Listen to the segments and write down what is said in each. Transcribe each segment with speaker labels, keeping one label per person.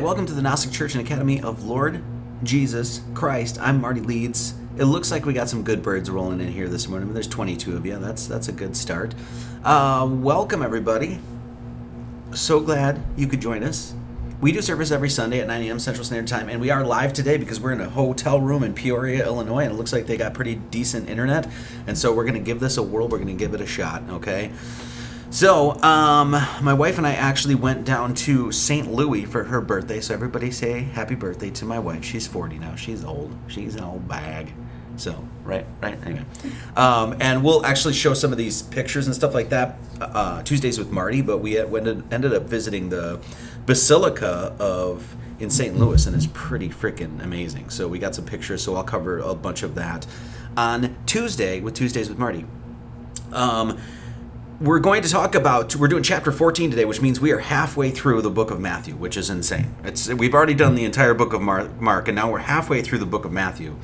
Speaker 1: welcome to the Gnostic Church and Academy of Lord Jesus Christ. I'm Marty Leeds. It looks like we got some good birds rolling in here this morning. There's 22 of you. That's that's a good start. Uh, welcome everybody. So glad you could join us. We do service every Sunday at 9 a.m. Central Standard Time, and we are live today because we're in a hotel room in Peoria, Illinois, and it looks like they got pretty decent internet. And so we're going to give this a whirl. We're going to give it a shot. Okay. So, um, my wife and I actually went down to St. Louis for her birthday. So, everybody say happy birthday to my wife. She's 40 now. She's old. She's an old bag. So, right, right, anyway. Um, and we'll actually show some of these pictures and stuff like that uh, Tuesdays with Marty, but we ended up visiting the Basilica of in St. Louis, and it's pretty freaking amazing. So, we got some pictures, so I'll cover a bunch of that on Tuesday with Tuesdays with Marty. Um, we're going to talk about we're doing chapter 14 today which means we are halfway through the book of matthew which is insane it's we've already done the entire book of mark, mark and now we're halfway through the book of matthew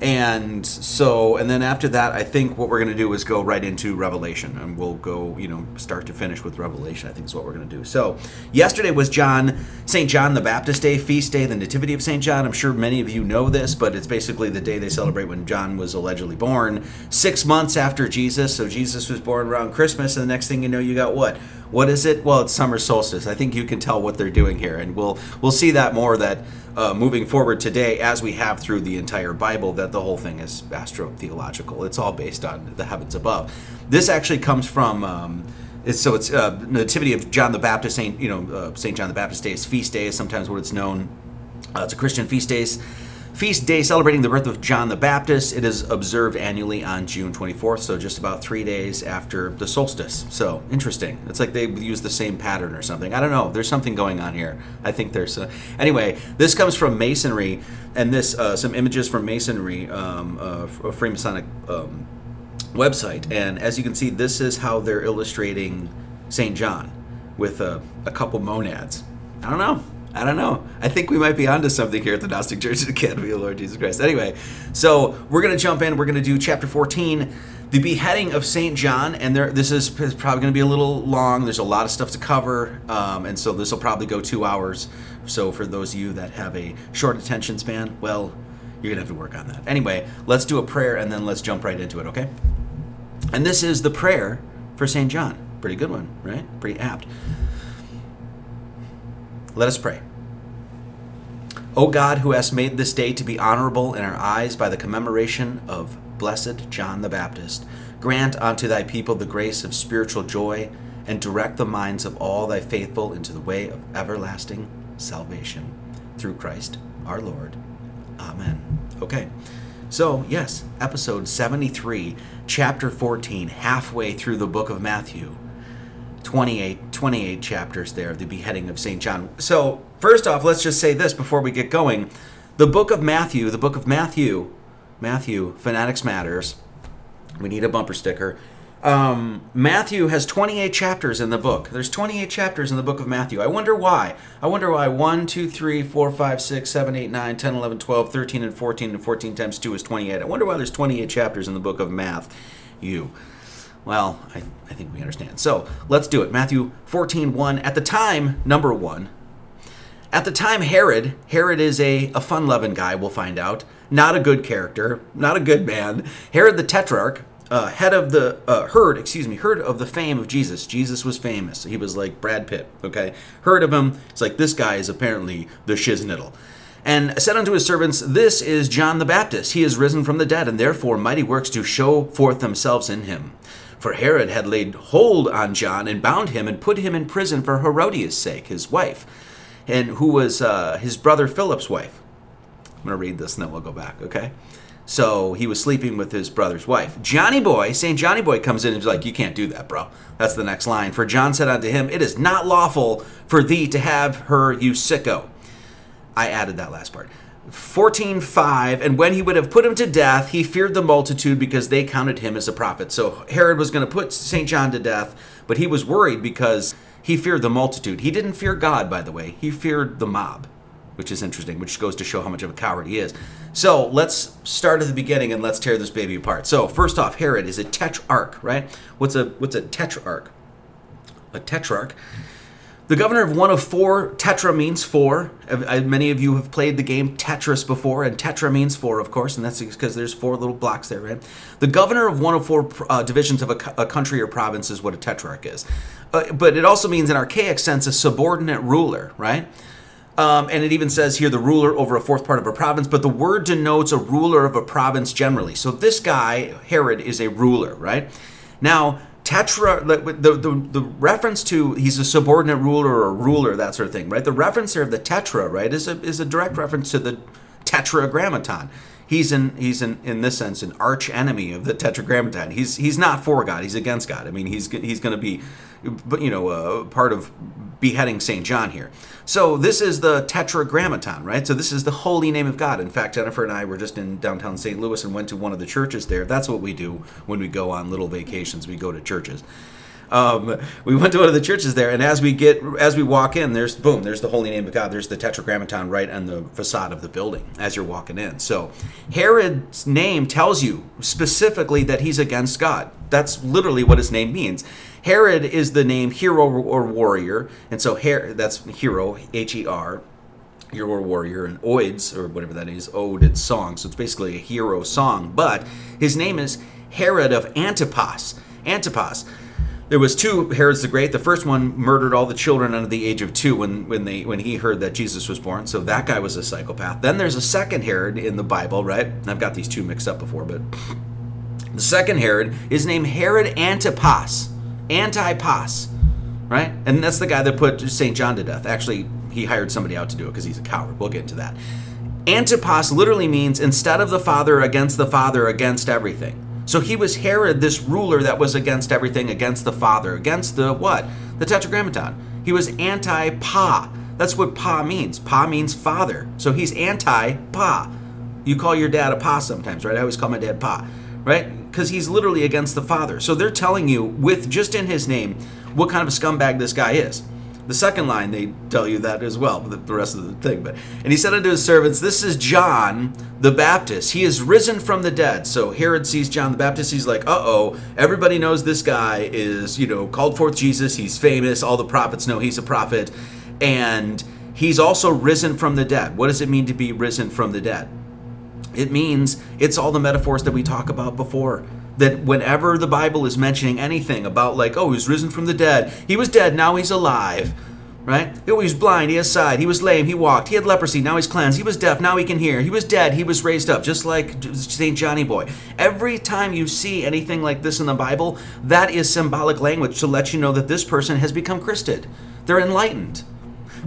Speaker 1: and so, and then after that, I think what we're going to do is go right into Revelation, and we'll go, you know, start to finish with Revelation. I think is what we're going to do. So, yesterday was John, Saint John the Baptist Day feast day, the Nativity of Saint John. I'm sure many of you know this, but it's basically the day they celebrate when John was allegedly born, six months after Jesus. So Jesus was born around Christmas, and the next thing you know, you got what what is it? Well, it's summer solstice. I think you can tell what they're doing here, and we'll we'll see that more that uh, moving forward today, as we have through the entire Bible, that the whole thing is astrotheological. It's all based on the heavens above. This actually comes from. Um, it's, so it's uh, Nativity of John the Baptist, Saint you know uh, Saint John the Baptist Day is feast day is sometimes what it's known. Uh, it's a Christian feast days feast day celebrating the birth of John the Baptist. It is observed annually on June 24th, so just about three days after the solstice. So interesting. It's like they use the same pattern or something. I don't know. There's something going on here. I think there's. A... Anyway, this comes from Masonry, and this uh, some images from Masonry, um, uh, Freemasonic um, website. And as you can see, this is how they're illustrating Saint John with a, a couple monads. I don't know. I don't know. I think we might be onto something here at the Gnostic Church of the Academy of Lord Jesus Christ. Anyway, so we're going to jump in. We're going to do chapter 14, the beheading of St. John. And there, this is probably going to be a little long. There's a lot of stuff to cover. Um, and so this will probably go two hours. So for those of you that have a short attention span, well, you're going to have to work on that. Anyway, let's do a prayer and then let's jump right into it, okay? And this is the prayer for St. John. Pretty good one, right? Pretty apt. Let us pray. O God, who hast made this day to be honorable in our eyes by the commemoration of blessed John the Baptist, grant unto thy people the grace of spiritual joy, and direct the minds of all thy faithful into the way of everlasting salvation. Through Christ our Lord. Amen. Okay. So, yes, episode 73, chapter 14, halfway through the book of Matthew. 28, 28 chapters there of the beheading of St. John. So, first off, let's just say this before we get going. The book of Matthew, the book of Matthew, Matthew, Fanatics Matters. We need a bumper sticker. Um, Matthew has 28 chapters in the book. There's 28 chapters in the book of Matthew. I wonder why. I wonder why 1, 2, 3, 4, 5, 6, 7, 8, 9, 10, 11, 12, 13, and 14, and 14 times 2 is 28. I wonder why there's 28 chapters in the book of Matthew. Well, I, I think we understand. So let's do it. Matthew 14, 1. At the time, number one, at the time, Herod, Herod is a, a fun loving guy, we'll find out. Not a good character, not a good man. Herod the Tetrarch, uh, head of the uh, excuse me, heard of the fame of Jesus. Jesus was famous. He was like Brad Pitt, okay? Heard of him. It's like, this guy is apparently the shiznittle. And said unto his servants, This is John the Baptist. He is risen from the dead, and therefore mighty works do show forth themselves in him. For Herod had laid hold on John and bound him and put him in prison for Herodias' sake, his wife, and who was uh, his brother Philip's wife. I'm going to read this and then we'll go back, okay? So he was sleeping with his brother's wife. Johnny Boy, St. Johnny Boy comes in and is like, You can't do that, bro. That's the next line. For John said unto him, It is not lawful for thee to have her, you sicko. I added that last part. 14 5 and when he would have put him to death he feared the multitude because they counted him as a prophet so herod was going to put st john to death but he was worried because he feared the multitude he didn't fear god by the way he feared the mob which is interesting which goes to show how much of a coward he is so let's start at the beginning and let's tear this baby apart so first off herod is a tetrarch right what's a what's a tetrarch a tetrarch the governor of one of four, Tetra means four. Many of you have played the game Tetris before, and Tetra means four, of course, and that's because there's four little blocks there, right? The governor of one of four uh, divisions of a, a, country or province is what a tetrarch is. Uh, but it also means, in archaic sense, a subordinate ruler, right? Um, and it even says here the ruler over a fourth part of a province, but the word denotes a ruler of a province generally. So this guy, Herod, is a ruler, right? Now, tetra the, the, the reference to he's a subordinate ruler or ruler that sort of thing right the reference here of the tetra right is a is a direct reference to the tetragrammaton he's in he's in in this sense an arch enemy of the Tetragrammaton. He's he's not for God. He's against God. I mean, he's he's going to be, but you know, uh, part of beheading Saint John here. So this is the Tetragrammaton, right? So this is the holy name of God. In fact, Jennifer and I were just in downtown St. Louis and went to one of the churches there. That's what we do when we go on little vacations. We go to churches. Um, we went to one of the churches there, and as we get as we walk in, there's boom, there's the holy name of God. There's the tetragrammaton right on the facade of the building as you're walking in. So Herod's name tells you specifically that he's against God. That's literally what his name means. Herod is the name hero or warrior, and so Her- that's hero, H E R, hero or warrior, and oids or whatever that is, Oded song. So it's basically a hero song. But his name is Herod of Antipas. Antipas there was two Herods the Great. The first one murdered all the children under the age of two when, when they when he heard that Jesus was born. So that guy was a psychopath. Then there's a second Herod in the Bible, right? I've got these two mixed up before, but the second Herod is named Herod Antipas, Antipas, right? And that's the guy that put Saint John to death. Actually, he hired somebody out to do it because he's a coward. We'll get into that. Antipas literally means instead of the father against the father against everything. So he was Herod, this ruler that was against everything, against the Father, against the what? The Tetragrammaton. He was anti Pa. That's what Pa means. Pa means father. So he's anti Pa. You call your dad a Pa sometimes, right? I always call my dad Pa, right? Because he's literally against the Father. So they're telling you, with just in his name, what kind of a scumbag this guy is. The second line, they tell you that as well, the, the rest of the thing. But and he said unto his servants, "This is John the Baptist. He is risen from the dead." So Herod sees John the Baptist. He's like, "Uh oh, everybody knows this guy is you know called forth Jesus. He's famous. All the prophets know he's a prophet, and he's also risen from the dead. What does it mean to be risen from the dead? It means it's all the metaphors that we talk about before." that whenever the Bible is mentioning anything about, like, oh, he's risen from the dead, he was dead, now he's alive, right? Oh, he was blind, he has sight, he was lame, he walked, he had leprosy, now he's cleansed, he was deaf, now he can hear, he was dead, he was raised up, just like St. Johnny Boy. Every time you see anything like this in the Bible, that is symbolic language to let you know that this person has become Christed. They're enlightened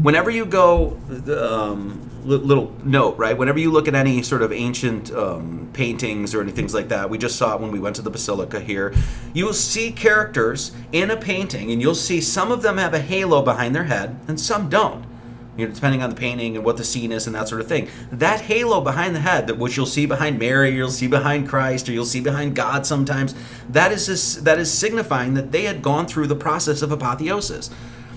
Speaker 1: whenever you go, um, little note, right? Whenever you look at any sort of ancient um, paintings or anything like that, we just saw it when we went to the Basilica here, you will see characters in a painting, and you'll see some of them have a halo behind their head and some don't. You know, depending on the painting and what the scene is and that sort of thing. That halo behind the head, that which you'll see behind Mary, you'll see behind Christ, or you'll see behind God sometimes, that is this, that is signifying that they had gone through the process of apotheosis.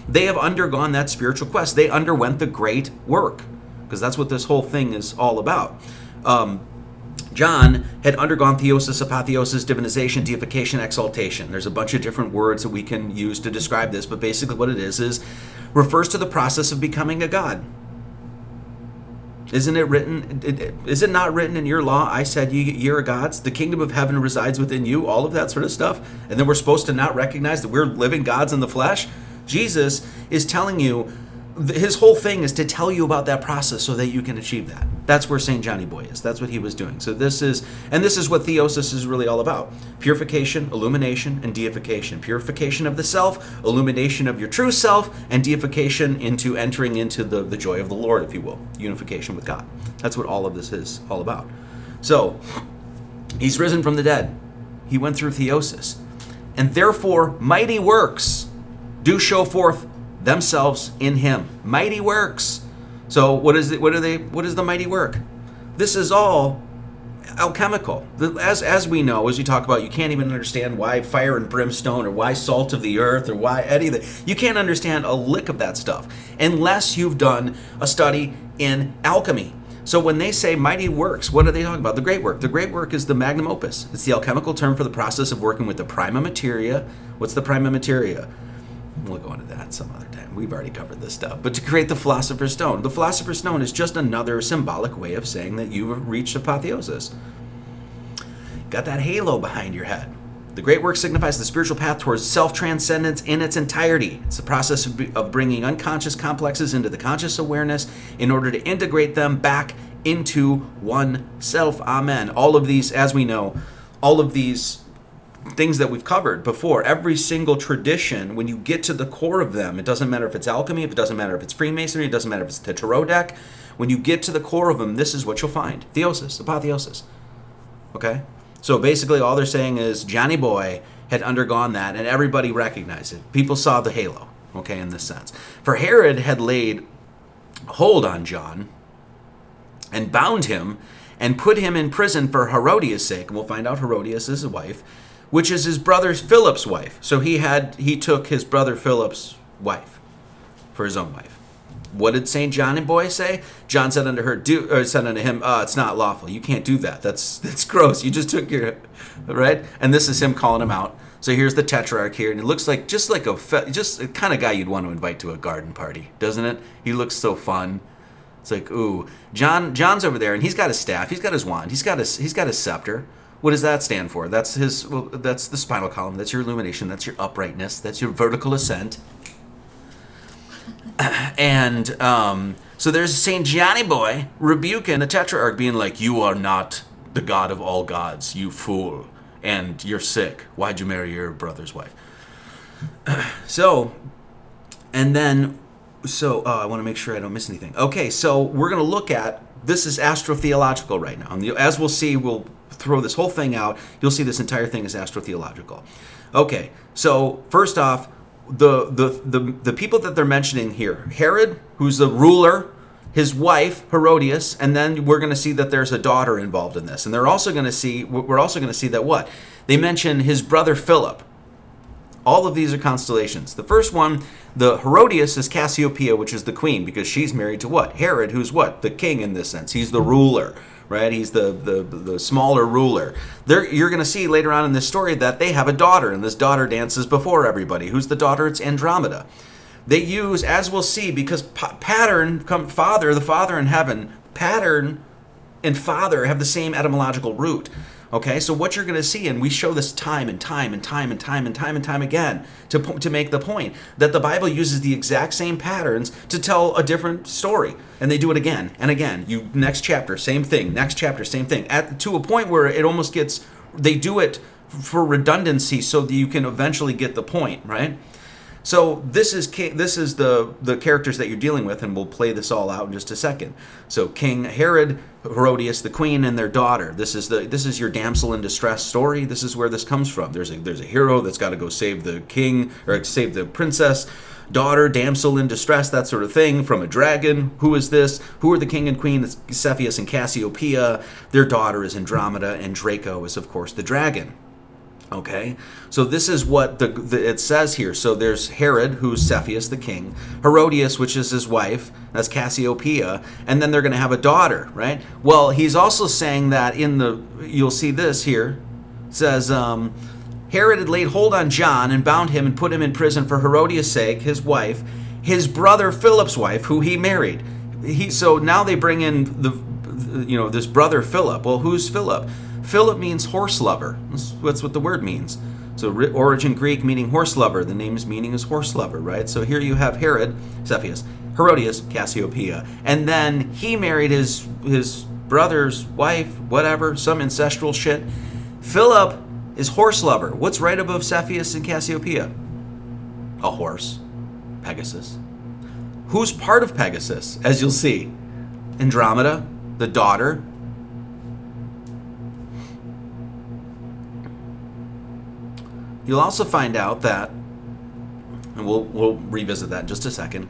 Speaker 1: They have undergone that spiritual quest. They underwent the great work, because that's what this whole thing is all about. Um, John had undergone theosis, apotheosis, divinization, deification, exaltation. There's a bunch of different words that we can use to describe this, but basically what it is is refers to the process of becoming a god. Isn't it written? Is it not written in your law? I said, you are gods. The kingdom of heaven resides within you. All of that sort of stuff. And then we're supposed to not recognize that we're living gods in the flesh. Jesus is telling you, his whole thing is to tell you about that process so that you can achieve that. That's where St. Johnny Boy is. That's what he was doing. So this is, and this is what theosis is really all about purification, illumination, and deification. Purification of the self, illumination of your true self, and deification into entering into the, the joy of the Lord, if you will, unification with God. That's what all of this is all about. So, he's risen from the dead. He went through theosis. And therefore, mighty works do show forth themselves in him. Mighty works. So what is it? What are they? What is the mighty work? This is all alchemical. As as we know, as we talk about, you can't even understand why fire and brimstone, or why salt of the earth, or why any of that. You can't understand a lick of that stuff unless you've done a study in alchemy. So when they say mighty works, what are they talking about? The great work. The great work is the magnum opus. It's the alchemical term for the process of working with the prima materia. What's the prima materia? We'll go into that some other time. We've already covered this stuff. But to create the Philosopher's Stone, the Philosopher's Stone is just another symbolic way of saying that you've reached apotheosis. Got that halo behind your head. The great work signifies the spiritual path towards self transcendence in its entirety. It's the process of bringing unconscious complexes into the conscious awareness in order to integrate them back into one self. Amen. All of these, as we know, all of these things that we've covered before every single tradition when you get to the core of them it doesn't matter if it's alchemy if it doesn't matter if it's freemasonry it doesn't matter if it's the tarot deck when you get to the core of them this is what you'll find theosis apotheosis okay so basically all they're saying is johnny boy had undergone that and everybody recognized it people saw the halo okay in this sense for herod had laid hold on john and bound him and put him in prison for herodias sake and we'll find out herodias is his wife which is his brother Philip's wife. So he had he took his brother Philip's wife for his own wife. What did Saint John and boy say? John said unto her, "Do," or said unto him, uh, "It's not lawful. You can't do that. That's that's gross. You just took your, right." And this is him calling him out. So here's the tetrarch here, and it looks like just like a fe- just the kind of guy you'd want to invite to a garden party, doesn't it? He looks so fun. It's like, ooh, John. John's over there, and he's got his staff. He's got his wand. He's got his he's got his scepter. What does that stand for? That's his. Well, that's the spinal column. That's your illumination. That's your uprightness. That's your vertical ascent. and um, so there's Saint Gianni boy rebuking the Tetrarch, being like, "You are not the god of all gods, you fool, and you're sick. Why'd you marry your brother's wife?" so, and then, so uh, I want to make sure I don't miss anything. Okay, so we're gonna look at this is astrotheological right now, and as we'll see, we'll throw this whole thing out. You'll see this entire thing is astrotheological. Okay, so first off, the, the, the, the people that they're mentioning here Herod, who's the ruler, his wife Herodias, and then we're going to see that there's a daughter involved in this, and they're also going to see we're also going to see that what they mention his brother Philip. All of these are constellations. The first one, the Herodias, is Cassiopeia, which is the queen, because she's married to what Herod, who's what the king in this sense. He's the ruler right? He's the the, the smaller ruler. There, you're going to see later on in this story that they have a daughter, and this daughter dances before everybody. Who's the daughter? It's Andromeda. They use, as we'll see, because pattern, come father, the father in heaven, pattern and father have the same etymological root. Okay, so what you're going to see, and we show this time and time and time and time and time and time again to, to make the point that the Bible uses the exact same patterns to tell a different story. And they do it again and again. You next chapter, same thing. Next chapter, same thing. At to a point where it almost gets they do it for redundancy so that you can eventually get the point, right? So this is this is the the characters that you're dealing with, and we'll play this all out in just a second. So King Herod, Herodias the queen, and their daughter. This is the this is your damsel in distress story. This is where this comes from. There's a there's a hero that's got to go save the king or save the princess. Daughter, damsel in distress, that sort of thing, from a dragon. Who is this? Who are the king and queen? It's Cepheus and Cassiopeia. Their daughter is Andromeda, and Draco is, of course, the dragon. Okay, so this is what the, the, it says here. So there's Herod, who's Cepheus the king, Herodias, which is his wife, that's Cassiopeia, and then they're going to have a daughter, right? Well, he's also saying that in the you'll see this here it says um, Herod had laid hold on John and bound him and put him in prison for Herodias' sake, his wife, his brother Philip's wife, who he married. He so now they bring in the you know this brother Philip. Well, who's Philip? Philip means horse lover. That's, what the word means. So origin Greek meaning horse lover. The name's meaning is horse lover, right? So here you have Herod, Cepheus, Herodias, Cassiopeia, and then he married his his brother's wife, whatever, some ancestral shit. Philip is horse lover. What's right above Cepheus and Cassiopeia? A horse, Pegasus. Who's part of Pegasus? As you'll see, Andromeda, the daughter, You'll also find out that, and we'll, we'll revisit that in just a second.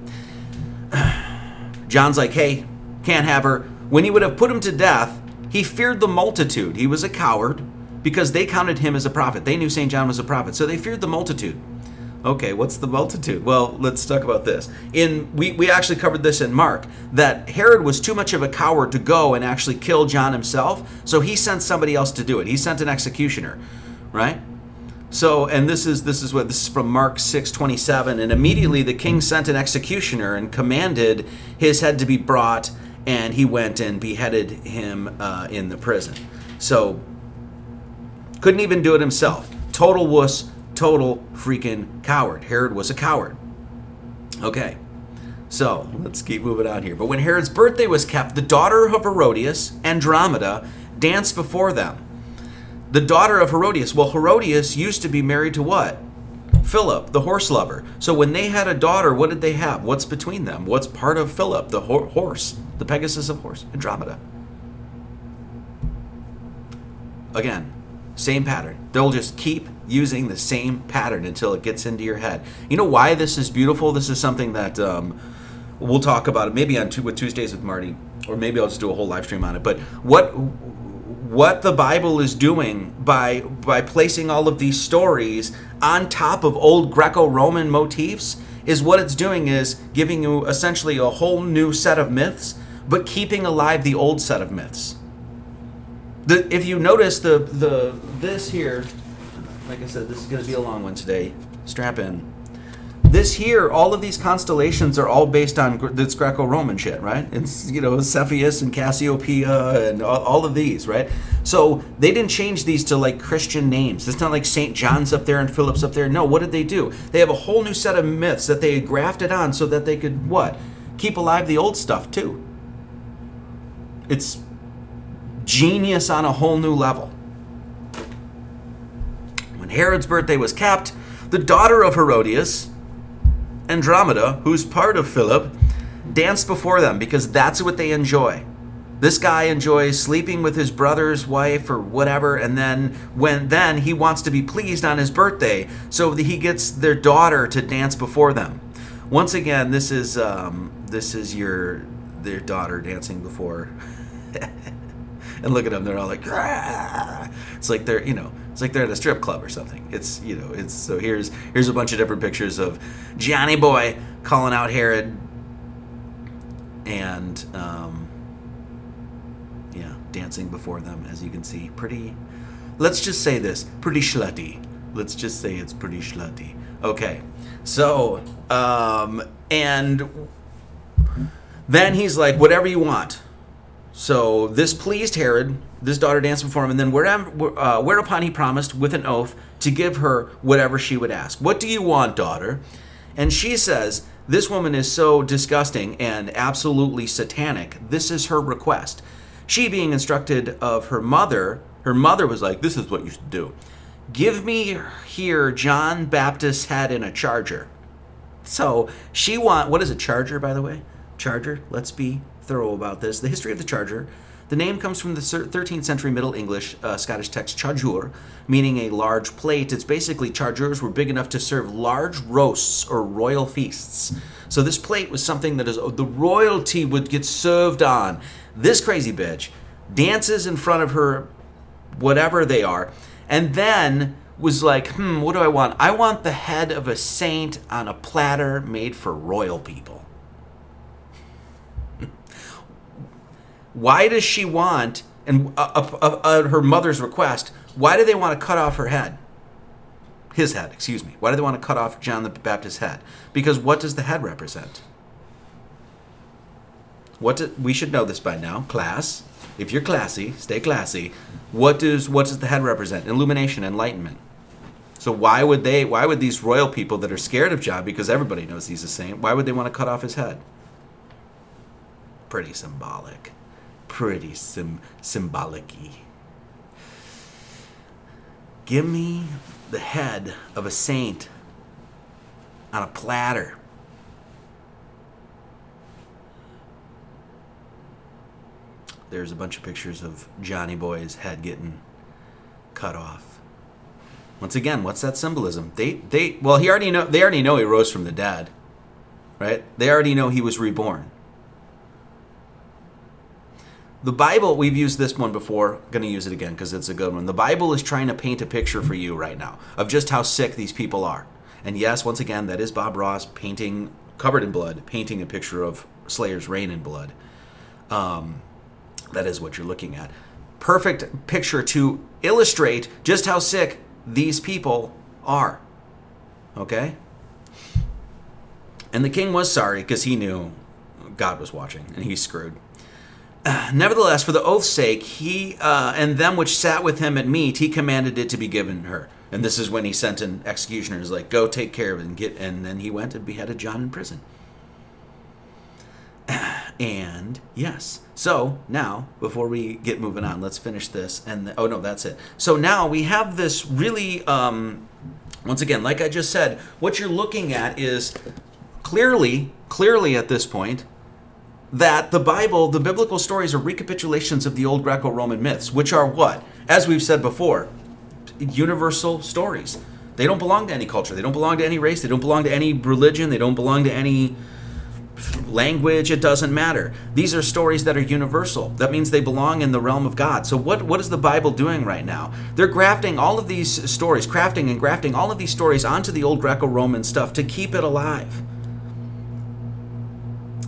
Speaker 1: John's like, hey, can't have her. When he would have put him to death, he feared the multitude. He was a coward because they counted him as a prophet. They knew St. John was a prophet, so they feared the multitude. Okay, what's the multitude? Well, let's talk about this. In we, we actually covered this in Mark that Herod was too much of a coward to go and actually kill John himself, so he sent somebody else to do it. He sent an executioner, right? So, and this is this is what this is from Mark 6:27 and immediately the king sent an executioner and commanded his head to be brought and he went and beheaded him uh, in the prison. So couldn't even do it himself. Total wuss, total freaking coward. Herod was a coward. Okay. So, let's keep moving on here. But when Herod's birthday was kept, the daughter of Herodias, Andromeda, danced before them the daughter of Herodias. Well, Herodias used to be married to what? Philip, the horse lover. So when they had a daughter, what did they have? What's between them? What's part of Philip, the ho- horse, the Pegasus of horse, Andromeda? Again, same pattern. They'll just keep using the same pattern until it gets into your head. You know why this is beautiful? This is something that um, we'll talk about maybe on two, with Tuesdays with Marty, or maybe I'll just do a whole live stream on it. But what what the Bible is doing by by placing all of these stories on top of old Greco-Roman motifs is what it's doing is giving you essentially a whole new set of myths, but keeping alive the old set of myths. The, if you notice the the this here, like I said, this is going to be a long one today. Strap in this here, all of these constellations are all based on this Greco-Roman shit, right? It's you know Cepheus and Cassiopeia and all, all, of these, right? So they didn't change these to like Christian names. It's not like Saint John's up there and Philip's up there. No, what did they do? They have a whole new set of myths that they grafted on so that they could what keep alive the old stuff too. It's genius on a whole new level. When Herod's birthday was capped, the daughter of Herodias, Andromeda, who's part of Philip, dance before them because that's what they enjoy. This guy enjoys sleeping with his brother's wife or whatever, and then when then he wants to be pleased on his birthday, so he gets their daughter to dance before them. Once again, this is um, this is your their daughter dancing before. and look at them; they're all like, Rah! it's like they're you know it's like they're at a strip club or something. It's you know, it's so here's here's a bunch of different pictures of Johnny Boy calling out Herod, and um, yeah, dancing before them as you can see. Pretty. Let's just say this. Pretty slutty Let's just say it's pretty slutty Okay, so um, and then he's like, whatever you want. So this pleased Herod. This daughter danced before him, and then uh, whereupon he promised with an oath to give her whatever she would ask. What do you want, daughter? And she says, This woman is so disgusting and absolutely satanic. This is her request. She, being instructed of her mother, her mother was like, This is what you should do. Give me here John Baptist's head in a charger. So she want what is a charger, by the way? Charger? Let's be thorough about this. The history of the charger. The name comes from the 13th century Middle English uh, Scottish text chajur, meaning a large plate. It's basically chargers were big enough to serve large roasts or royal feasts. So this plate was something that is uh, the royalty would get served on. This crazy bitch dances in front of her, whatever they are, and then was like, hmm, what do I want? I want the head of a saint on a platter made for royal people. Why does she want, and uh, uh, uh, her mother's request, why do they want to cut off her head? His head, excuse me. Why do they want to cut off John the Baptist's head? Because what does the head represent? What do, we should know this by now, class. If you're classy, stay classy. What does what does the head represent? Illumination, enlightenment. So why would they? Why would these royal people that are scared of John, because everybody knows he's a saint, why would they want to cut off his head? Pretty symbolic pretty sim- symbolic Give me the head of a saint on a platter. There's a bunch of pictures of Johnny Boy's head getting cut off. Once again, what's that symbolism? They they well he already know they already know he rose from the dead. Right? They already know he was reborn. The Bible, we've used this one before, going to use it again because it's a good one. The Bible is trying to paint a picture for you right now of just how sick these people are. And yes, once again, that is Bob Ross painting, covered in blood, painting a picture of Slayer's reign in blood. Um, that is what you're looking at. Perfect picture to illustrate just how sick these people are. Okay? And the king was sorry because he knew God was watching and he's screwed. Nevertheless, for the oath's sake, he uh, and them which sat with him at meat, he commanded it to be given her. And this is when he sent an executioner, He's like, go take care of it and get. And then he went and beheaded John in prison. And yes, so now before we get moving on, let's finish this. And the, oh no, that's it. So now we have this really, um, once again, like I just said, what you're looking at is clearly, clearly at this point, that the Bible, the biblical stories, are recapitulations of the old Greco Roman myths, which are what? As we've said before, universal stories. They don't belong to any culture, they don't belong to any race, they don't belong to any religion, they don't belong to any language, it doesn't matter. These are stories that are universal. That means they belong in the realm of God. So what what is the Bible doing right now? They're grafting all of these stories, crafting and grafting all of these stories onto the old Greco-Roman stuff to keep it alive.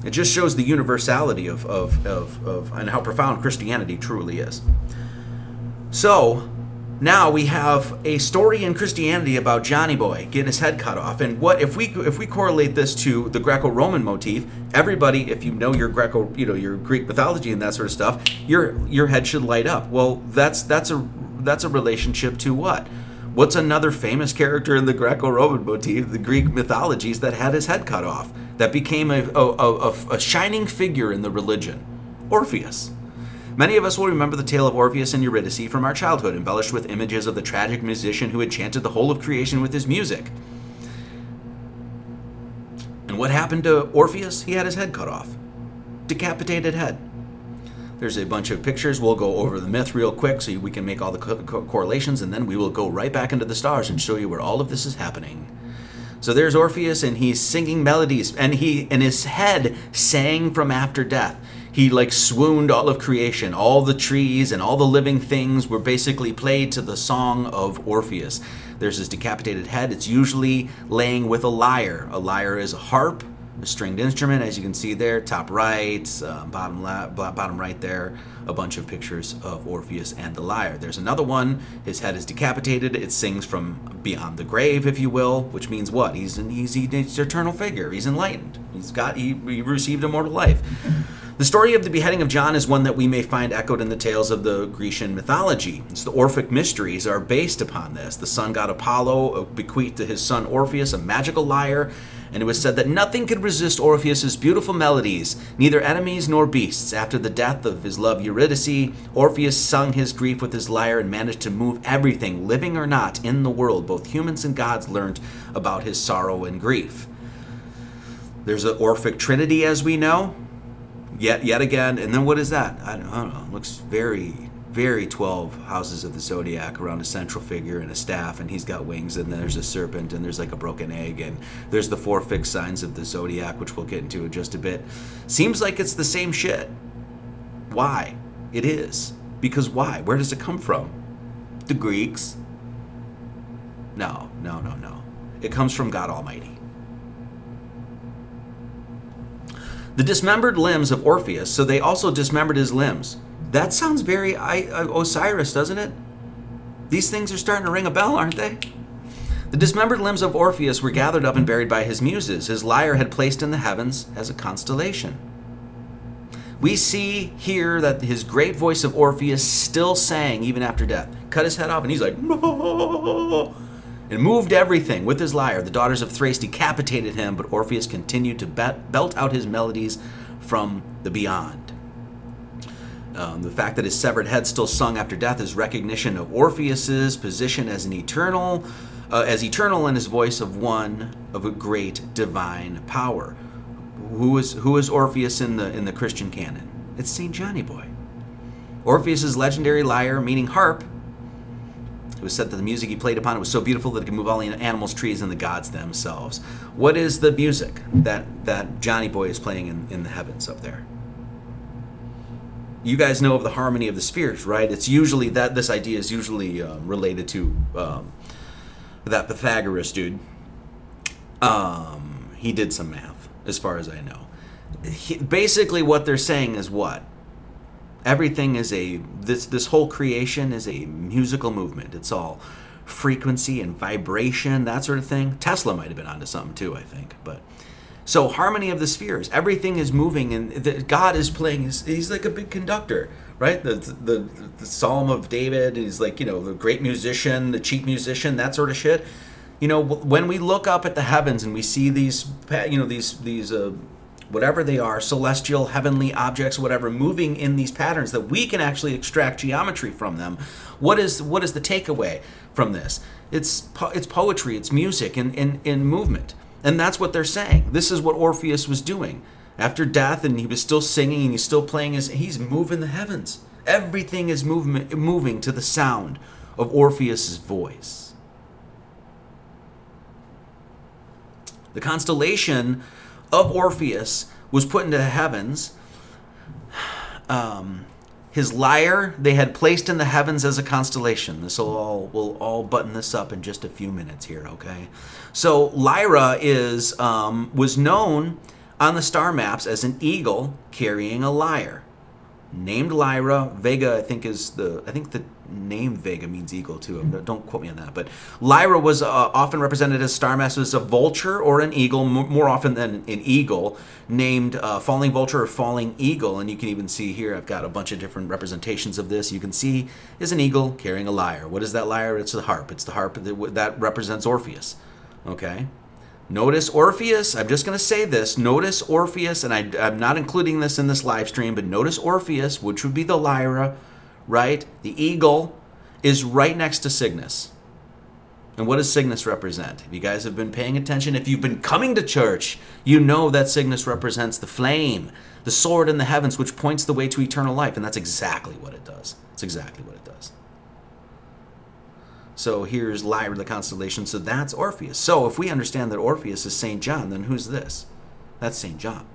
Speaker 1: It just shows the universality of, of, of, of and how profound Christianity truly is. So now we have a story in Christianity about Johnny Boy getting his head cut off. And what if we if we correlate this to the Greco-Roman motif? Everybody, if you know your Greco, you know your Greek mythology and that sort of stuff, your your head should light up. Well, that's that's a that's a relationship to what? What's another famous character in the Greco Roman motif, the Greek mythologies, that had his head cut off, that became a, a, a, a shining figure in the religion? Orpheus. Many of us will remember the tale of Orpheus and Eurydice from our childhood, embellished with images of the tragic musician who enchanted the whole of creation with his music. And what happened to Orpheus? He had his head cut off. Decapitated head. There's a bunch of pictures. We'll go over the myth real quick so we can make all the co- co- correlations, and then we will go right back into the stars and show you where all of this is happening. So there's Orpheus, and he's singing melodies, and he and his head sang from after death. He like swooned all of creation. All the trees and all the living things were basically played to the song of Orpheus. There's his decapitated head. It's usually laying with a lyre. A lyre is a harp a stringed instrument, as you can see there, top right, uh, bottom left, bottom right there, a bunch of pictures of Orpheus and the lyre. There's another one. His head is decapitated. It sings from beyond the grave, if you will, which means what? He's an he's, he's an eternal figure. He's enlightened. He's got he, he received immortal life. The story of the beheading of John is one that we may find echoed in the tales of the Grecian mythology. It's the Orphic mysteries are based upon this. The sun god Apollo uh, bequeathed to his son Orpheus a magical lyre and it was said that nothing could resist Orpheus's beautiful melodies, neither enemies nor beasts. After the death of his love Eurydice, Orpheus sung his grief with his lyre and managed to move everything, living or not, in the world. Both humans and gods learned about his sorrow and grief. There's an Orphic Trinity, as we know. Yet, yet again, and then what is that? I don't, I don't know. It looks very very 12 houses of the zodiac around a central figure and a staff and he's got wings and there's a serpent and there's like a broken egg and there's the four fixed signs of the zodiac which we'll get into in just a bit seems like it's the same shit why it is because why where does it come from the greeks no no no no it comes from god almighty the dismembered limbs of orpheus so they also dismembered his limbs that sounds very I, uh, Osiris, doesn't it? These things are starting to ring a bell, aren't they? The dismembered limbs of Orpheus were gathered up and buried by his muses, his lyre had placed in the heavens as a constellation. We see here that his great voice of Orpheus still sang even after death. Cut his head off, and he's like, no! and moved everything with his lyre. The daughters of Thrace decapitated him, but Orpheus continued to belt out his melodies from the beyond. Um, the fact that his severed head still sung after death is recognition of Orpheus's position as an eternal, uh, as eternal in his voice of one of a great divine power. Who is who is Orpheus in the in the Christian canon? It's Saint Johnny Boy. Orpheus's legendary lyre, meaning harp. It was said that the music he played upon it was so beautiful that it could move all the animals, trees, and the gods themselves. What is the music that that Johnny Boy is playing in, in the heavens up there? you guys know of the harmony of the spheres, right? It's usually that this idea is usually um, related to um, that Pythagoras dude. Um, he did some math, as far as I know. He, basically, what they're saying is what everything is a this this whole creation is a musical movement. It's all frequency and vibration, that sort of thing. Tesla might have been onto something too, I think, but. So harmony of the spheres, everything is moving, and the, God is playing. He's, he's, like a big conductor, right? The, the the Psalm of David. He's like you know the great musician, the chief musician, that sort of shit. You know when we look up at the heavens and we see these you know these these uh, whatever they are, celestial, heavenly objects, whatever, moving in these patterns that we can actually extract geometry from them. What is what is the takeaway from this? It's po- it's poetry, it's music, and and, and movement. And that's what they're saying. This is what Orpheus was doing. After death, and he was still singing and he's still playing his. He's moving the heavens. Everything is movement, moving to the sound of Orpheus's voice. The constellation of Orpheus was put into the heavens. Um, his lyre they had placed in the heavens as a constellation. This will all will all button this up in just a few minutes here, okay? So Lyra is um, was known on the star maps as an eagle carrying a lyre, named Lyra. Vega, I think, is the I think the name Vega means eagle too. Don't quote me on that. But Lyra was uh, often represented as Star Master as a vulture or an eagle, more often than an eagle, named uh, Falling Vulture or Falling Eagle. And you can even see here, I've got a bunch of different representations of this. You can see is an eagle carrying a lyre. What is that lyre? It's the harp. It's the harp that, that represents Orpheus. Okay. Notice Orpheus, I'm just going to say this. Notice Orpheus, and I, am not including this in this live stream, but notice Orpheus, which would be the Lyra, right? The eagle is right next to Cygnus. And what does Cygnus represent? If you guys have been paying attention, if you've been coming to church, you know that Cygnus represents the flame, the sword in the heavens, which points the way to eternal life. And that's exactly what it does. That's exactly what it does. So here's Lyra the constellation. So that's Orpheus. So if we understand that Orpheus is St. John, then who's this? That's St. John.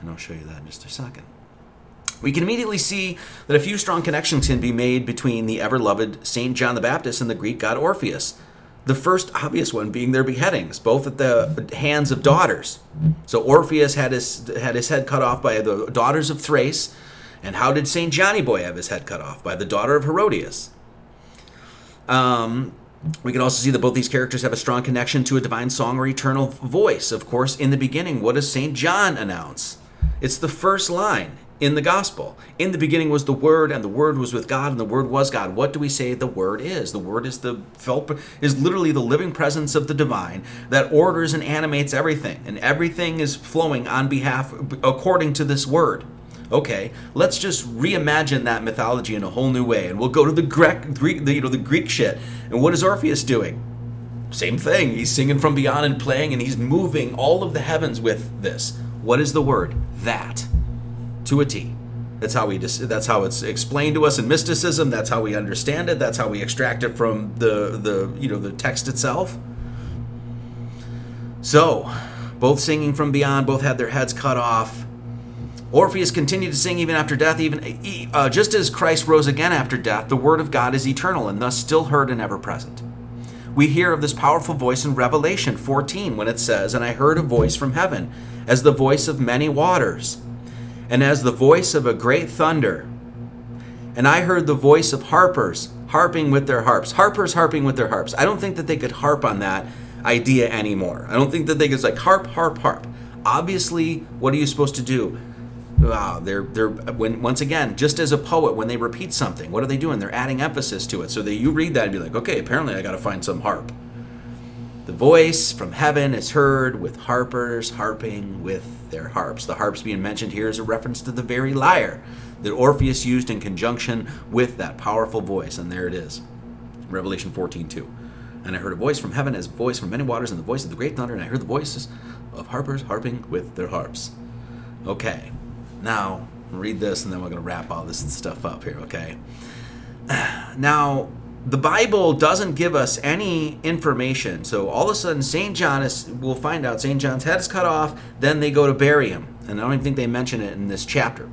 Speaker 1: And I'll show you that in just a second. We can immediately see that a few strong connections can be made between the ever loved St. John the Baptist and the Greek god Orpheus. The first obvious one being their beheadings, both at the hands of daughters. So Orpheus had his, had his head cut off by the daughters of Thrace. And how did St. Johnny Boy have his head cut off? By the daughter of Herodias. Um, we can also see that both these characters have a strong connection to a divine song or eternal voice. Of course, in the beginning, what does St. John announce? It's the first line in the gospel. In the beginning was the Word, and the Word was with God, and the Word was God. What do we say the Word is? The Word is the felt is literally the living presence of the divine that orders and animates everything, and everything is flowing on behalf according to this Word. Okay, let's just reimagine that mythology in a whole new way, and we'll go to the Greek, the, you know, the Greek shit. And what is Orpheus doing? Same thing. He's singing from beyond and playing, and he's moving all of the heavens with this. What is the word? That to a T. That's how we that's how it's explained to us in mysticism. That's how we understand it. That's how we extract it from the the you know the text itself. So, both singing from beyond, both had their heads cut off. Orpheus continued to sing even after death, even uh, just as Christ rose again after death. The word of God is eternal and thus still heard and ever present. We hear of this powerful voice in Revelation 14 when it says, "And I heard a voice from heaven, as the voice of many waters." and as the voice of a great thunder. And I heard the voice of harpers harping with their harps. Harpers harping with their harps. I don't think that they could harp on that idea anymore. I don't think that they could like harp, harp, harp. Obviously, what are you supposed to do? Wow, ah, they're they're when once again, just as a poet, when they repeat something, what are they doing? They're adding emphasis to it. So that you read that and be like, okay, apparently I got to find some harp. The voice from heaven is heard with harpers harping with their harps. The harps being mentioned here is a reference to the very lyre that Orpheus used in conjunction with that powerful voice, and there it is. Revelation 14 2. And I heard a voice from heaven as a voice from many waters, and the voice of the great thunder, and I heard the voices of harpers harping with their harps. Okay, now read this, and then we're going to wrap all this stuff up here, okay? Now, the Bible doesn't give us any information. So all of a sudden, St. John is, we'll find out, St. John's head is cut off, then they go to bury him. And I don't even think they mention it in this chapter.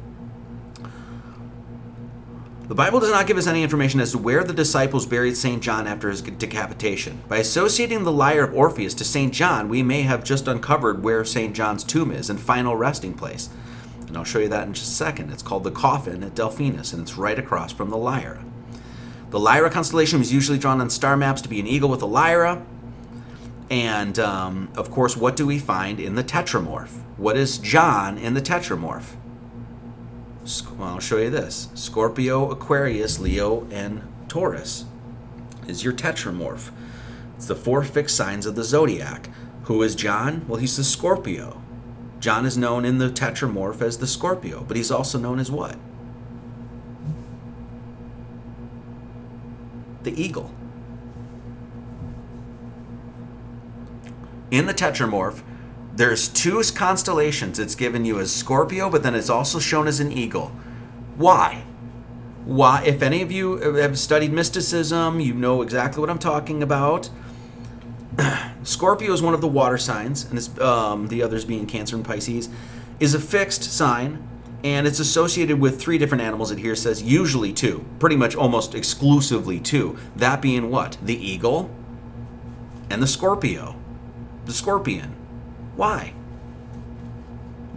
Speaker 1: The Bible does not give us any information as to where the disciples buried St. John after his decapitation. By associating the lyre of Orpheus to St. John, we may have just uncovered where St. John's tomb is and final resting place. And I'll show you that in just a second. It's called the coffin at Delphinus, and it's right across from the lyre. The Lyra constellation was usually drawn on star maps to be an eagle with a Lyra. And um, of course, what do we find in the tetramorph? What is John in the tetramorph? Well, I'll show you this Scorpio, Aquarius, Leo, and Taurus is your tetramorph. It's the four fixed signs of the zodiac. Who is John? Well, he's the Scorpio. John is known in the tetramorph as the Scorpio, but he's also known as what? the eagle. In the Tetramorph, there's two constellations it's given you as Scorpio, but then it's also shown as an eagle. Why? Why, if any of you have studied mysticism, you know exactly what I'm talking about. Scorpio is one of the water signs, and um, the others being Cancer and Pisces, is a fixed sign and it's associated with three different animals. It here says usually two, pretty much almost exclusively two. That being what? The eagle and the Scorpio. The scorpion. Why?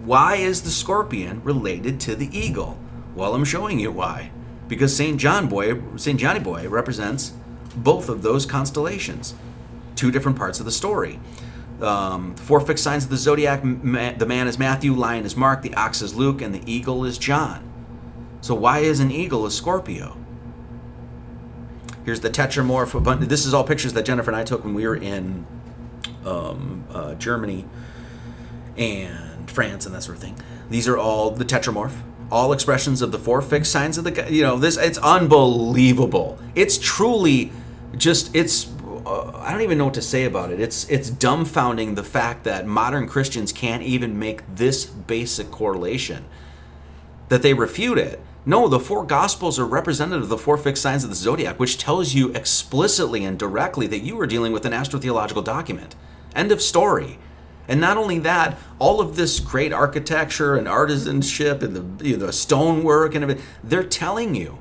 Speaker 1: Why is the scorpion related to the eagle? Well, I'm showing you why. Because St. John Boy, St. Johnny Boy represents both of those constellations, two different parts of the story. Um, the four fixed signs of the zodiac ma- the man is Matthew, lion is Mark, the ox is Luke, and the eagle is John. So, why is an eagle a Scorpio? Here's the tetramorph. This is all pictures that Jennifer and I took when we were in um, uh, Germany and France and that sort of thing. These are all the tetramorph, all expressions of the four fixed signs of the. You know, this it's unbelievable. It's truly just it's uh, I don't even know what to say about it. It's it's dumbfounding the fact that modern Christians can't even make this basic correlation. That they refute it. No, the four gospels are representative of the four fixed signs of the zodiac, which tells you explicitly and directly that you are dealing with an astrotheological document. End of story. And not only that, all of this great architecture and artisanship and the, you know, the stonework and everything, they're telling you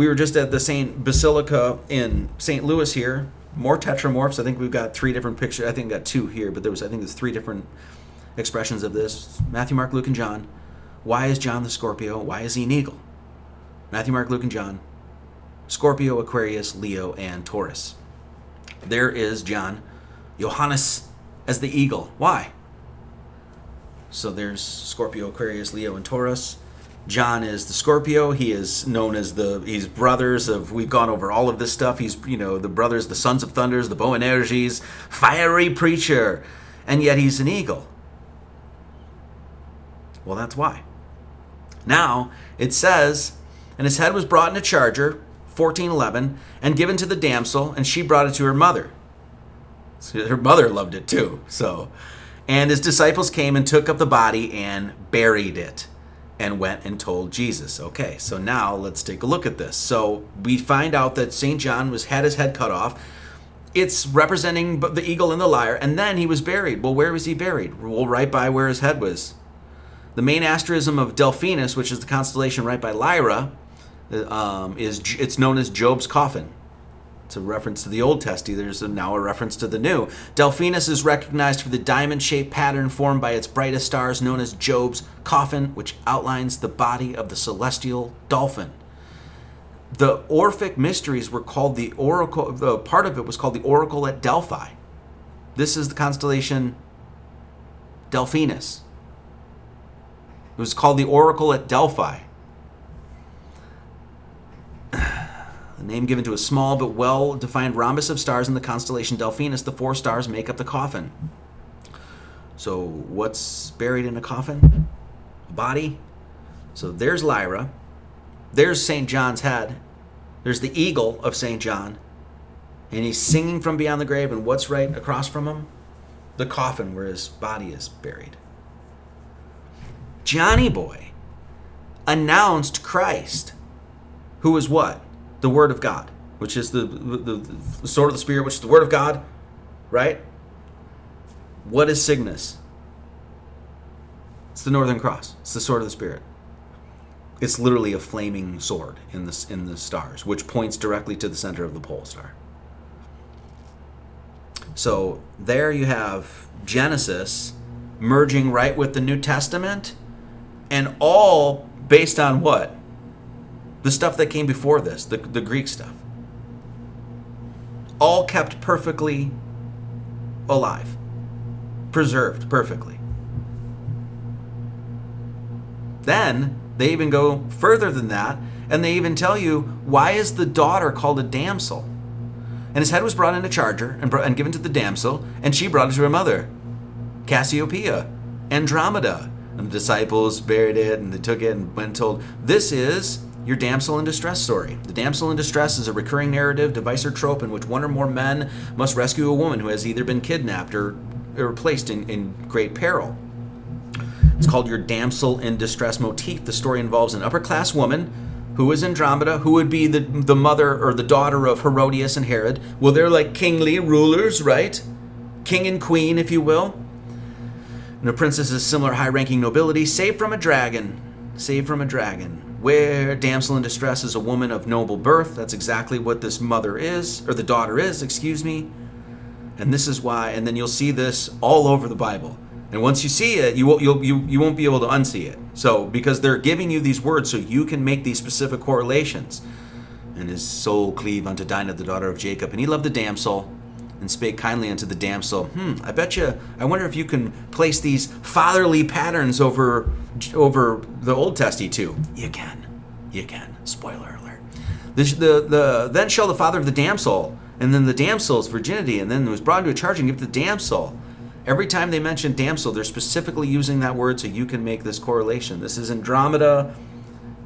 Speaker 1: We were just at the St. Basilica in St. Louis here. More tetramorphs. I think we've got three different pictures. I think we have got two here, but there was I think there's three different expressions of this. Matthew, Mark, Luke, and John. Why is John the Scorpio? Why is he an eagle? Matthew, Mark, Luke, and John. Scorpio, Aquarius, Leo, and Taurus. There is John, Johannes as the eagle. Why? So there's Scorpio, Aquarius, Leo, and Taurus. John is the Scorpio. He is known as the he's brothers of we've gone over all of this stuff. He's you know the brothers, the sons of thunders, the Boanerges, fiery preacher, and yet he's an eagle. Well, that's why. Now it says, and his head was brought in a charger, fourteen eleven, and given to the damsel, and she brought it to her mother. her mother loved it too. So, and his disciples came and took up the body and buried it and went and told Jesus. Okay, so now let's take a look at this. So we find out that St. John was had his head cut off. It's representing the eagle and the lyre, and then he was buried. Well, where was he buried? Well, right by where his head was. The main asterism of Delphinus, which is the constellation right by Lyra, uh, um, is it's known as Job's coffin. It's a reference to the Old Testament. There's now a reference to the New. Delphinus is recognized for the diamond shaped pattern formed by its brightest stars, known as Job's coffin, which outlines the body of the celestial dolphin. The Orphic mysteries were called the Oracle, the part of it was called the Oracle at Delphi. This is the constellation Delphinus. It was called the Oracle at Delphi. a name given to a small but well defined rhombus of stars in the constellation Delphinus. The four stars make up the coffin. So, what's buried in a coffin? A body? So, there's Lyra. There's St. John's head. There's the eagle of St. John. And he's singing from beyond the grave. And what's right across from him? The coffin where his body is buried. Johnny Boy announced Christ, who was what? the Word of God, which is the, the, the sword of the Spirit, which is the Word of God, right? What is Cygnus? It's the Northern Cross. It's the sword of the Spirit. It's literally a flaming sword in the, in the stars, which points directly to the center of the pole star. So there you have Genesis merging right with the New Testament, and all based on what? the stuff that came before this, the, the Greek stuff. All kept perfectly alive, preserved perfectly. Then they even go further than that, and they even tell you why is the daughter called a damsel? And his head was brought in a charger and, brought, and given to the damsel, and she brought it to her mother, Cassiopeia, Andromeda. And the disciples buried it, and they took it and went and told, This is your damsel in distress story. The damsel in distress is a recurring narrative device or trope in which one or more men must rescue a woman who has either been kidnapped or, or placed in, in great peril. It's called your damsel in distress motif. The story involves an upper class woman who is Andromeda, who would be the, the mother or the daughter of Herodias and Herod. Well, they're like kingly rulers, right? King and queen, if you will. And a princess is similar high ranking nobility, save from a dragon. Save from a dragon where damsel in distress is a woman of noble birth. That's exactly what this mother is, or the daughter is, excuse me. And this is why, and then you'll see this all over the Bible. And once you see it, you won't, you'll, you, you won't be able to unsee it. So, because they're giving you these words so you can make these specific correlations. And his soul cleave unto Dinah, the daughter of Jacob, and he loved the damsel and spake kindly unto the damsel, Hmm, I bet you, I wonder if you can place these fatherly patterns over over the Old Testy too. You can. You can. Spoiler alert. The, the, the, then shall the father of the damsel, and then the damsel's virginity, and then was brought into a charge and given to the damsel. Every time they mention damsel, they're specifically using that word so you can make this correlation. This is Andromeda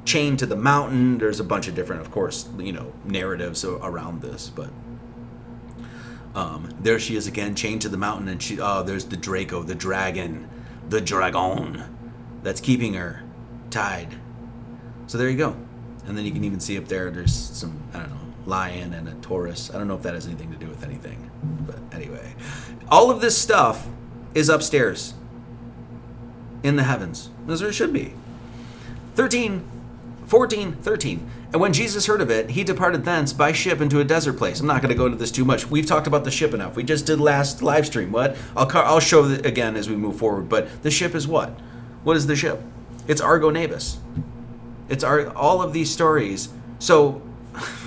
Speaker 1: chained to the mountain. There's a bunch of different, of course, you know, narratives around this, but um, there she is again, chained to the mountain, and she oh, there's the Draco, the dragon, the dragon, that's keeping her tied. So there you go. And then you can even see up there, there's some I don't know lion and a Taurus. I don't know if that has anything to do with anything, but anyway, all of this stuff is upstairs in the heavens. As it should be. 13, 14, 13. And when Jesus heard of it, he departed thence by ship into a desert place. I'm not going to go into this too much. We've talked about the ship enough. We just did last live stream. What? I'll, I'll show it again as we move forward. But the ship is what? What is the ship? It's Argo Navis. It's our, all of these stories. So,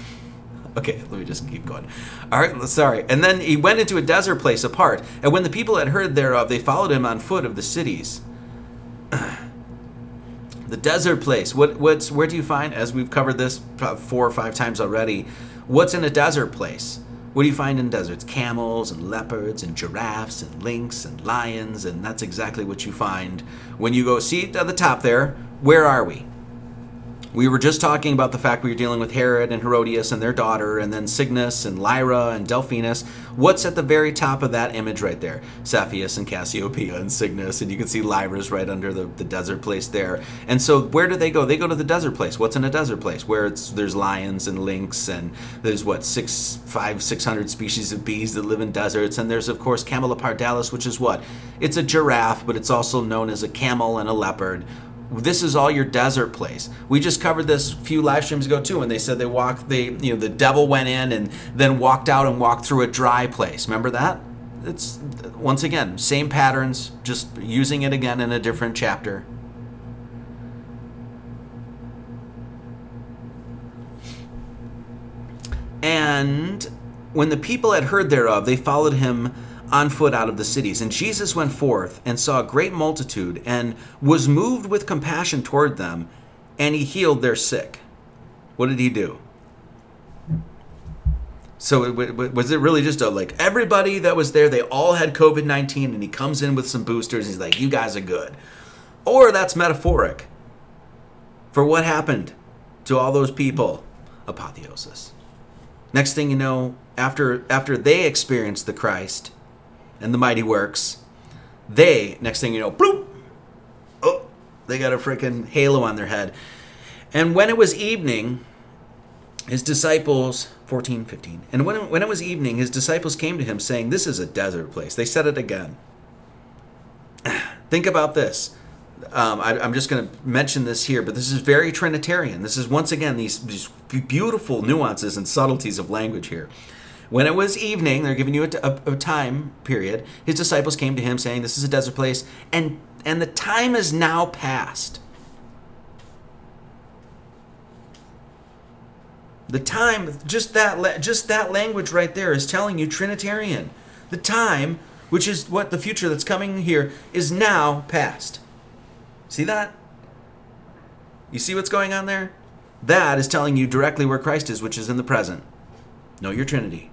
Speaker 1: okay, let me just keep going. All right, sorry. And then he went into a desert place apart. And when the people had heard thereof, they followed him on foot of the cities. the desert place. What what's where do you find? As we've covered this four or five times already, what's in a desert place? What do you find in deserts? Camels and leopards and giraffes and lynx and lions, and that's exactly what you find when you go see at the top there. Where are we? We were just talking about the fact we were dealing with Herod and Herodias and their daughter, and then Cygnus and Lyra and Delphinus. What's at the very top of that image right there? Cepheus and Cassiopeia and Cygnus, and you can see Lyra's right under the, the desert place there. And so where do they go? They go to the desert place. What's in a desert place? Where it's there's lions and lynx and there's what six five six hundred species of bees that live in deserts, and there's of course Camelopardalis, which is what? It's a giraffe, but it's also known as a camel and a leopard this is all your desert place. We just covered this a few live streams ago too, and they said they walked, they you know, the devil went in and then walked out and walked through a dry place. Remember that? It's once again same patterns, just using it again in a different chapter. And when the people had heard thereof, they followed him on foot out of the cities. And Jesus went forth and saw a great multitude and was moved with compassion toward them, and he healed their sick. What did he do? So was it really just a like everybody that was there? They all had COVID nineteen, and he comes in with some boosters. And he's like, "You guys are good," or that's metaphoric for what happened to all those people. Apotheosis. Next thing you know, after after they experienced the Christ, and the Mighty Works, they, next thing you know, bloop, oh, they got a freaking halo on their head. And when it was evening, his disciples, 14, 15, and when it, when it was evening, his disciples came to him saying, This is a desert place. They said it again. Think about this. Um, I, am just going to mention this here, but this is very Trinitarian. This is once again these, these beautiful nuances and subtleties of language here. When it was evening, they're giving you a, a, a time period. His disciples came to him saying, "This is a desert place, and and the time is now past." The time, just that, just that language right there is telling you Trinitarian. The time, which is what the future that's coming here, is now past. See that? You see what's going on there? That is telling you directly where Christ is, which is in the present. Know your Trinity.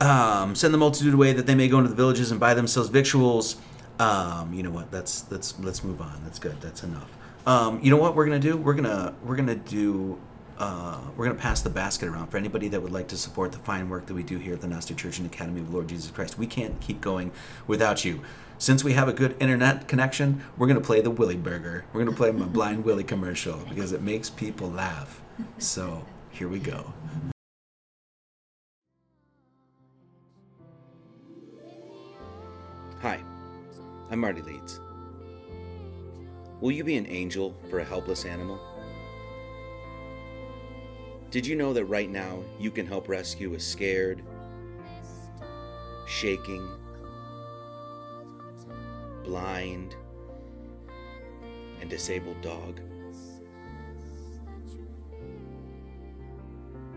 Speaker 1: Um, send the multitude away that they may go into the villages and buy themselves victuals. Um, you know what? That's let's let's move on. That's good. That's enough. Um, you know what we're gonna do? We're gonna we're gonna do uh, we're gonna pass the basket around for anybody that would like to support the fine work that we do here at the Gnostic Church and Academy of Lord Jesus Christ. We can't keep going without you. Since we have a good internet connection, we're gonna play the Willy Burger. We're gonna play my Blind Willy commercial because it makes people laugh. So here we go.
Speaker 2: Hi, I'm Marty Leeds. Will you be an angel for a helpless animal? Did you know that right now you can help rescue a scared, shaking, blind, and disabled dog?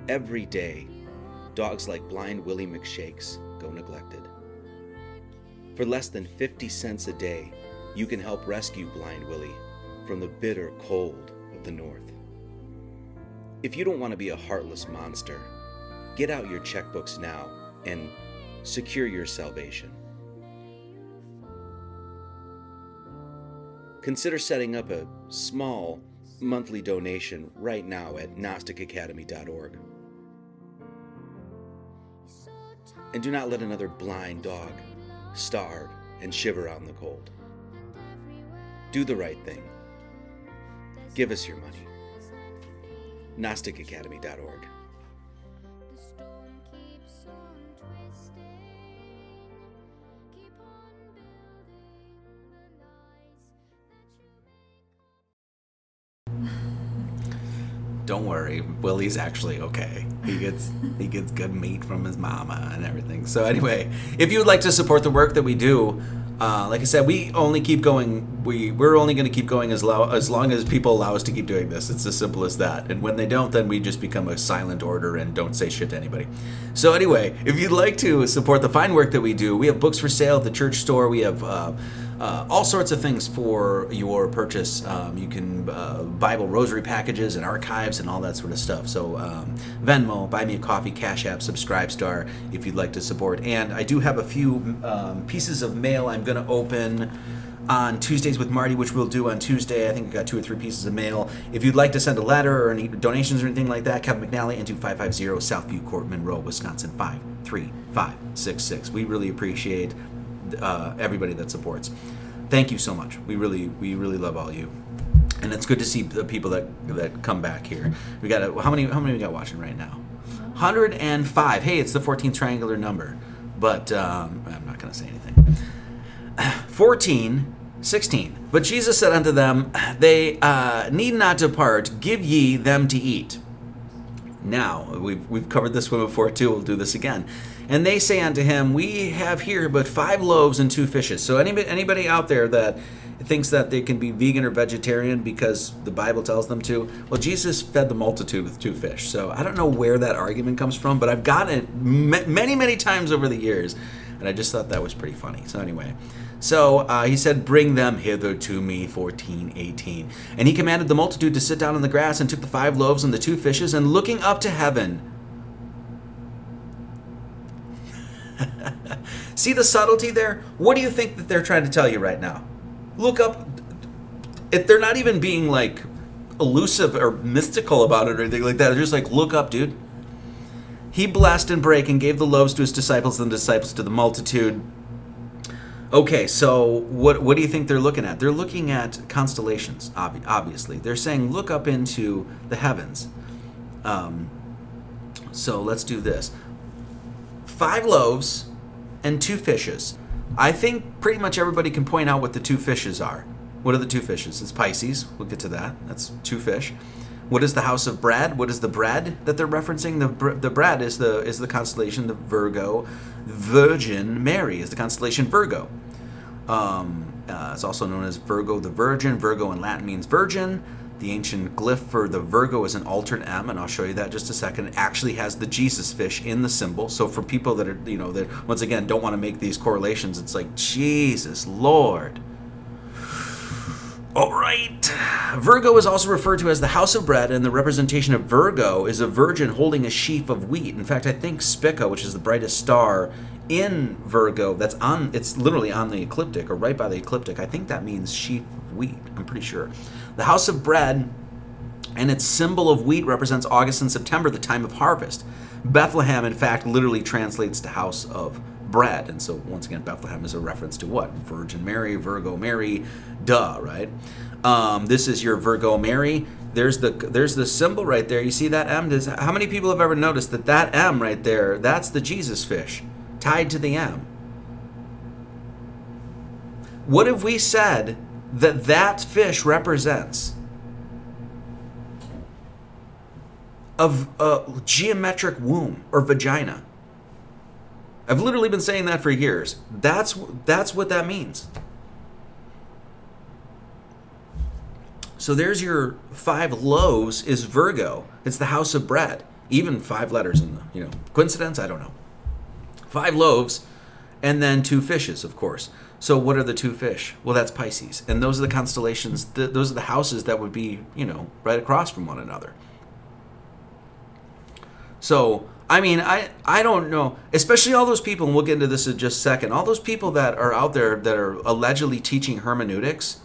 Speaker 2: Every day, dogs like blind Willie McShakes go neglected. For less than 50 cents a day, you can help rescue Blind Willie from the bitter cold of the North. If you don't want to be a heartless monster, get out your checkbooks now and secure your salvation. Consider setting up a small monthly donation right now at GnosticAcademy.org. And do not let another blind dog starve, and shiver out in the cold. Do the right thing. Give us your money. GnosticAcademy.org.
Speaker 1: don't worry, Willie's actually okay. He gets he gets good meat from his mama and everything. So anyway, if you would like to support the work that we do, uh, like I said, we only keep going. We we're only going to keep going as lo- as long as people allow us to keep doing this. It's as simple as that. And when they don't, then we just become a silent order and don't say shit to anybody. So anyway, if you'd like to support the fine work that we do, we have books for sale at the church store. We have. Uh, uh, all sorts of things for your purchase. Um, you can uh, Bible rosary packages and archives and all that sort of stuff. So um, Venmo, Buy Me a Coffee, Cash App, Subscribe Star, if you'd like to support. And I do have a few um, pieces of mail I'm going to open on Tuesdays with Marty, which we'll do on Tuesday. I think I got two or three pieces of mail. If you'd like to send a letter or any donations or anything like that, Kevin McNally into 550 Southview Court, Monroe, Wisconsin 53566. We really appreciate uh, everybody that supports. Thank you so much. We really, we really love all you, and it's good to see the people that that come back here. We got a, how many? How many we got watching right now? 105. Hey, it's the 14th triangular number, but um, I'm not gonna say anything. 14 16. But Jesus said unto them, They uh, need not depart, give ye them to eat. Now, we've, we've covered this one before too, we'll do this again. And they say unto him, We have here but five loaves and two fishes. So anybody, anybody out there that thinks that they can be vegan or vegetarian because the Bible tells them to, well, Jesus fed the multitude with two fish. So I don't know where that argument comes from, but I've gotten it many, many times over the years. And I just thought that was pretty funny. So anyway, so uh, he said, Bring them hither to me, 14, 18. And he commanded the multitude to sit down on the grass and took the five loaves and the two fishes and looking up to heaven, See the subtlety there? What do you think that they're trying to tell you right now? Look up. If they're not even being like elusive or mystical about it or anything like that, they're just like, look up, dude. He blessed and break and gave the loaves to his disciples and the disciples to the multitude. Okay, so what what do you think they're looking at? They're looking at constellations, ob- obviously. They're saying, look up into the heavens. Um, so let's do this five loaves and two fishes. I think pretty much everybody can point out what the two fishes are. What are the two fishes? It's Pisces. We'll get to that. That's two fish. What is the house of bread? What is the bread that they're referencing? The, the bread is the is the constellation the Virgo. Virgin Mary is the constellation Virgo. Um, uh, it's also known as Virgo the Virgin. Virgo in Latin means virgin. The ancient glyph for the Virgo is an altered M, and I'll show you that just a second. It actually has the Jesus fish in the symbol. So for people that are, you know, that once again don't want to make these correlations, it's like, Jesus, Lord. All right. Virgo is also referred to as the house of bread, and the representation of Virgo is a virgin holding a sheaf of wheat. In fact, I think Spica, which is the brightest star in Virgo, that's on, it's literally on the ecliptic or right by the ecliptic. I think that means sheaf wheat, I'm pretty sure. The house of bread and its symbol of wheat represents August and September, the time of harvest. Bethlehem, in fact, literally translates to house of bread. And so, once again, Bethlehem is a reference to what? Virgin Mary, Virgo Mary, duh, right? Um, this is your Virgo Mary. There's the there's the symbol right there. You see that M? Does, how many people have ever noticed that that M right there? That's the Jesus fish tied to the M. What have we said that that fish represents of a geometric womb or vagina. I've literally been saying that for years. That's that's what that means. So there's your five loaves is Virgo. It's the house of bread. Even five letters in the, you know, coincidence, I don't know. Five loaves and then two fishes, of course. So what are the two fish? Well, that's Pisces, and those are the constellations. those are the houses that would be, you know, right across from one another. So I mean, I I don't know, especially all those people, and we'll get into this in just a second. All those people that are out there that are allegedly teaching hermeneutics,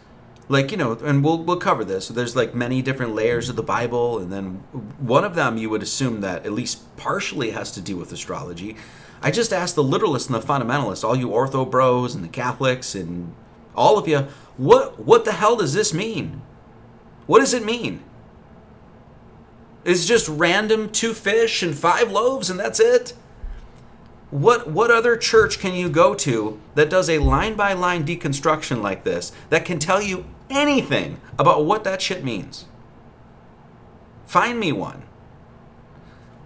Speaker 1: like you know, and we'll we'll cover this. So there's like many different layers of the Bible, and then one of them you would assume that at least partially has to do with astrology. I just asked the literalists and the fundamentalists, all you ortho bros and the Catholics and all of you, what what the hell does this mean? What does it mean? Is just random two fish and five loaves and that's it? What what other church can you go to that does a line by line deconstruction like this that can tell you anything about what that shit means? Find me one.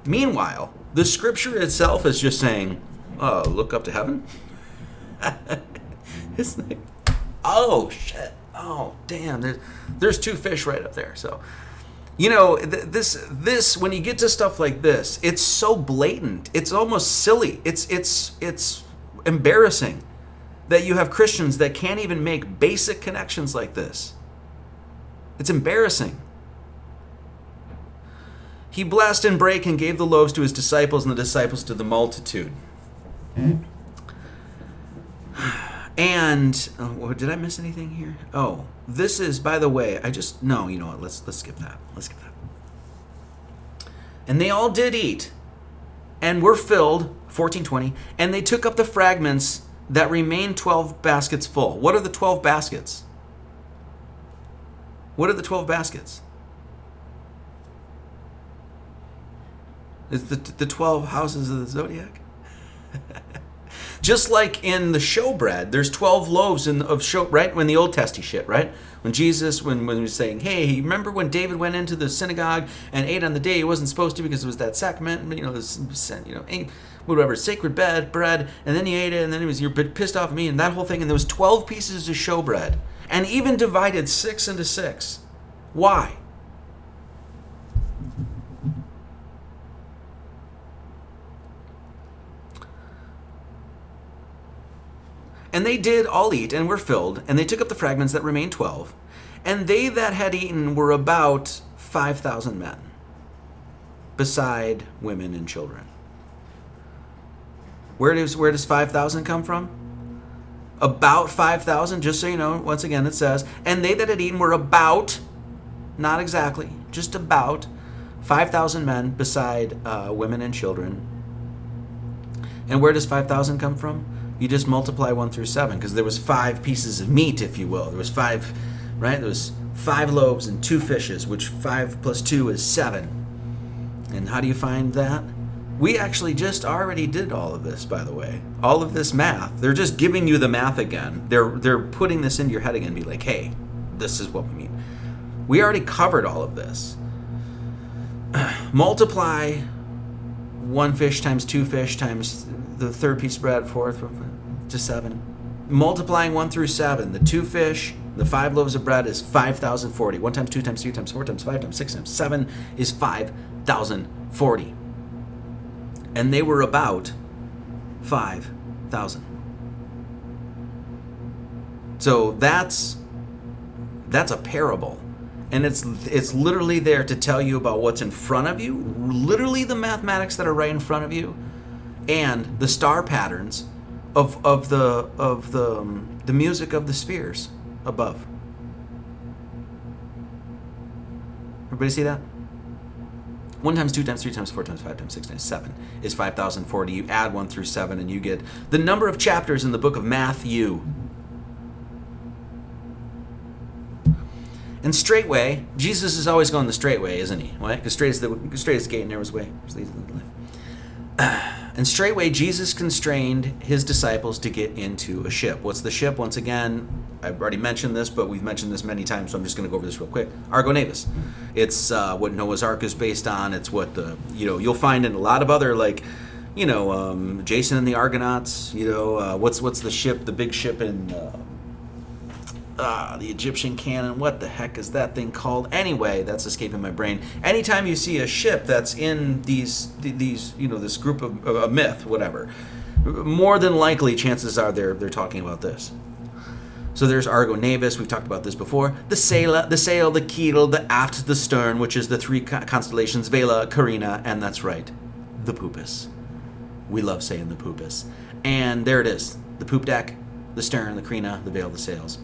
Speaker 1: Meanwhile, the scripture itself is just saying, "Oh, look up to heaven." it's like, oh shit, oh damn, there's, there's two fish right up there. So, you know, th- this this when you get to stuff like this, it's so blatant, it's almost silly, it's it's it's embarrassing that you have Christians that can't even make basic connections like this. It's embarrassing. He blessed and brake and gave the loaves to his disciples and the disciples to the multitude. And oh, did I miss anything here? Oh, this is by the way, I just no, you know what? Let's let's skip that. Let's skip that. And they all did eat and were filled 1420 and they took up the fragments that remained 12 baskets full. What are the 12 baskets? What are the 12 baskets? It's the, the 12 houses of the zodiac. Just like in the showbread, there's 12 loaves in, of show, right? When the Old Testy shit, right? When Jesus, when, when he was saying, hey, remember when David went into the synagogue and ate on the day he wasn't supposed to because it was that sacrament, you know, this, you know, ate, eh, whatever, sacred bed, bread, and then he ate it, and then he was, you're pissed off at me, and that whole thing, and there was 12 pieces of showbread, and even divided six into six. Why? And they did all eat and were filled, and they took up the fragments that remained twelve. And they that had eaten were about five thousand men, beside women and children. Where does where does five thousand come from? About five thousand, just so you know, once again it says, and they that had eaten were about, not exactly, just about, five thousand men beside uh, women and children. And where does five thousand come from? you just multiply 1 through 7 because there was five pieces of meat if you will there was five right there was five loaves and two fishes which 5 plus 2 is 7 and how do you find that we actually just already did all of this by the way all of this math they're just giving you the math again they're they're putting this into your head again be like hey this is what we mean we already covered all of this multiply one fish times two fish times the third piece of bread, fourth to seven. Multiplying one through seven, the two fish, the five loaves of bread is 5,040. One times two times three times four times five times six times seven is 5,040. And they were about 5,000. So that's that's a parable. And it's it's literally there to tell you about what's in front of you, literally the mathematics that are right in front of you and the star patterns of of the of the um, the music of the spheres above. Everybody see that? One times two times three times four times five times six times seven is five thousand forty. You add one through seven, and you get the number of chapters in the book of Matthew. And straightway, Jesus is always going the straight way, isn't he? Why? Because straight is the straight is the gate, narrow is the way, which leads to life. And straightway Jesus constrained his disciples to get into a ship. What's the ship? Once again, I've already mentioned this, but we've mentioned this many times, so I'm just going to go over this real quick. Argo Navis. It's uh, what Noah's Ark is based on. It's what the you know you'll find in a lot of other like you know um, Jason and the Argonauts. You know uh, what's what's the ship, the big ship in. Uh, ah, the Egyptian canon, what the heck is that thing called? Anyway, that's escaping my brain. Anytime you see a ship that's in these, these you know, this group of a myth, whatever, more than likely, chances are they're they're talking about this. So there's Argo Navis, we've talked about this before. The Sail, the Sail, the Keel, the Aft, the Stern, which is the three constellations, Vela, Carina, and that's right, the poopus. We love saying the poopus. And there it is, the poop deck, the Stern, the Carina, the veil, the Sails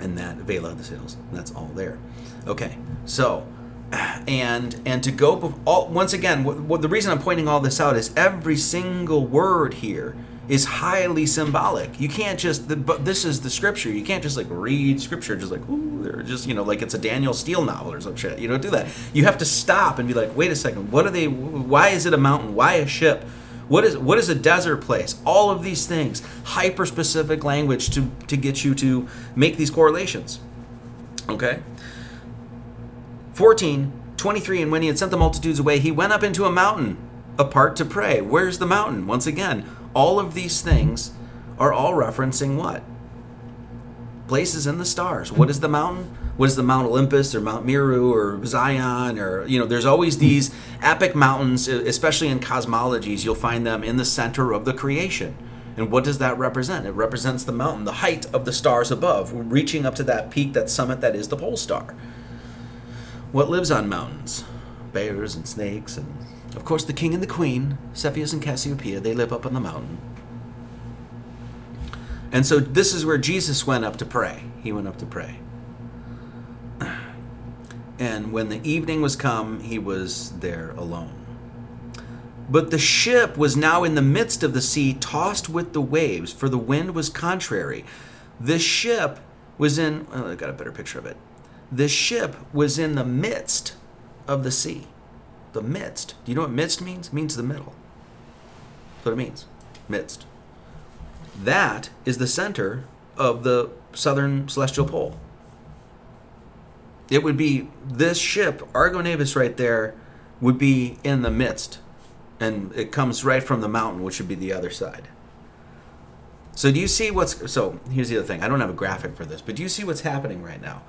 Speaker 1: and that Vela the sails. That's all there. Okay, so and and to go all, once again. What, what, the reason I'm pointing all this out is every single word here is highly symbolic. You can't just the, but this is the scripture. You can't just like read scripture just like ooh, they're just you know like it's a Danielle Steel novel or some shit. You don't do that. You have to stop and be like, wait a second, what are they? Why is it a mountain? Why a ship? What is what is a desert place? All of these things, hyper specific language to to get you to make these correlations. Okay. 14, 23, and when he had sent the multitudes away, he went up into a mountain apart to pray. Where's the mountain? Once again, all of these things are all referencing what? Places in the stars. What is the mountain? was the Mount Olympus or Mount Meru or Zion or you know there's always these epic mountains especially in cosmologies you'll find them in the center of the creation. And what does that represent? It represents the mountain, the height of the stars above, reaching up to that peak, that summit that is the pole star. What lives on mountains? Bears and snakes and of course the king and the queen, Cepheus and Cassiopeia, they live up on the mountain. And so this is where Jesus went up to pray. He went up to pray and when the evening was come, he was there alone. But the ship was now in the midst of the sea, tossed with the waves, for the wind was contrary. The ship was in, oh, I got a better picture of it. The ship was in the midst of the sea. The midst. Do you know what midst means? It means the middle. That's what it means. Midst. That is the center of the southern celestial pole it would be this ship, Argo Navis, right there, would be in the midst. And it comes right from the mountain, which would be the other side. So, do you see what's. So, here's the other thing. I don't have a graphic for this, but do you see what's happening right now?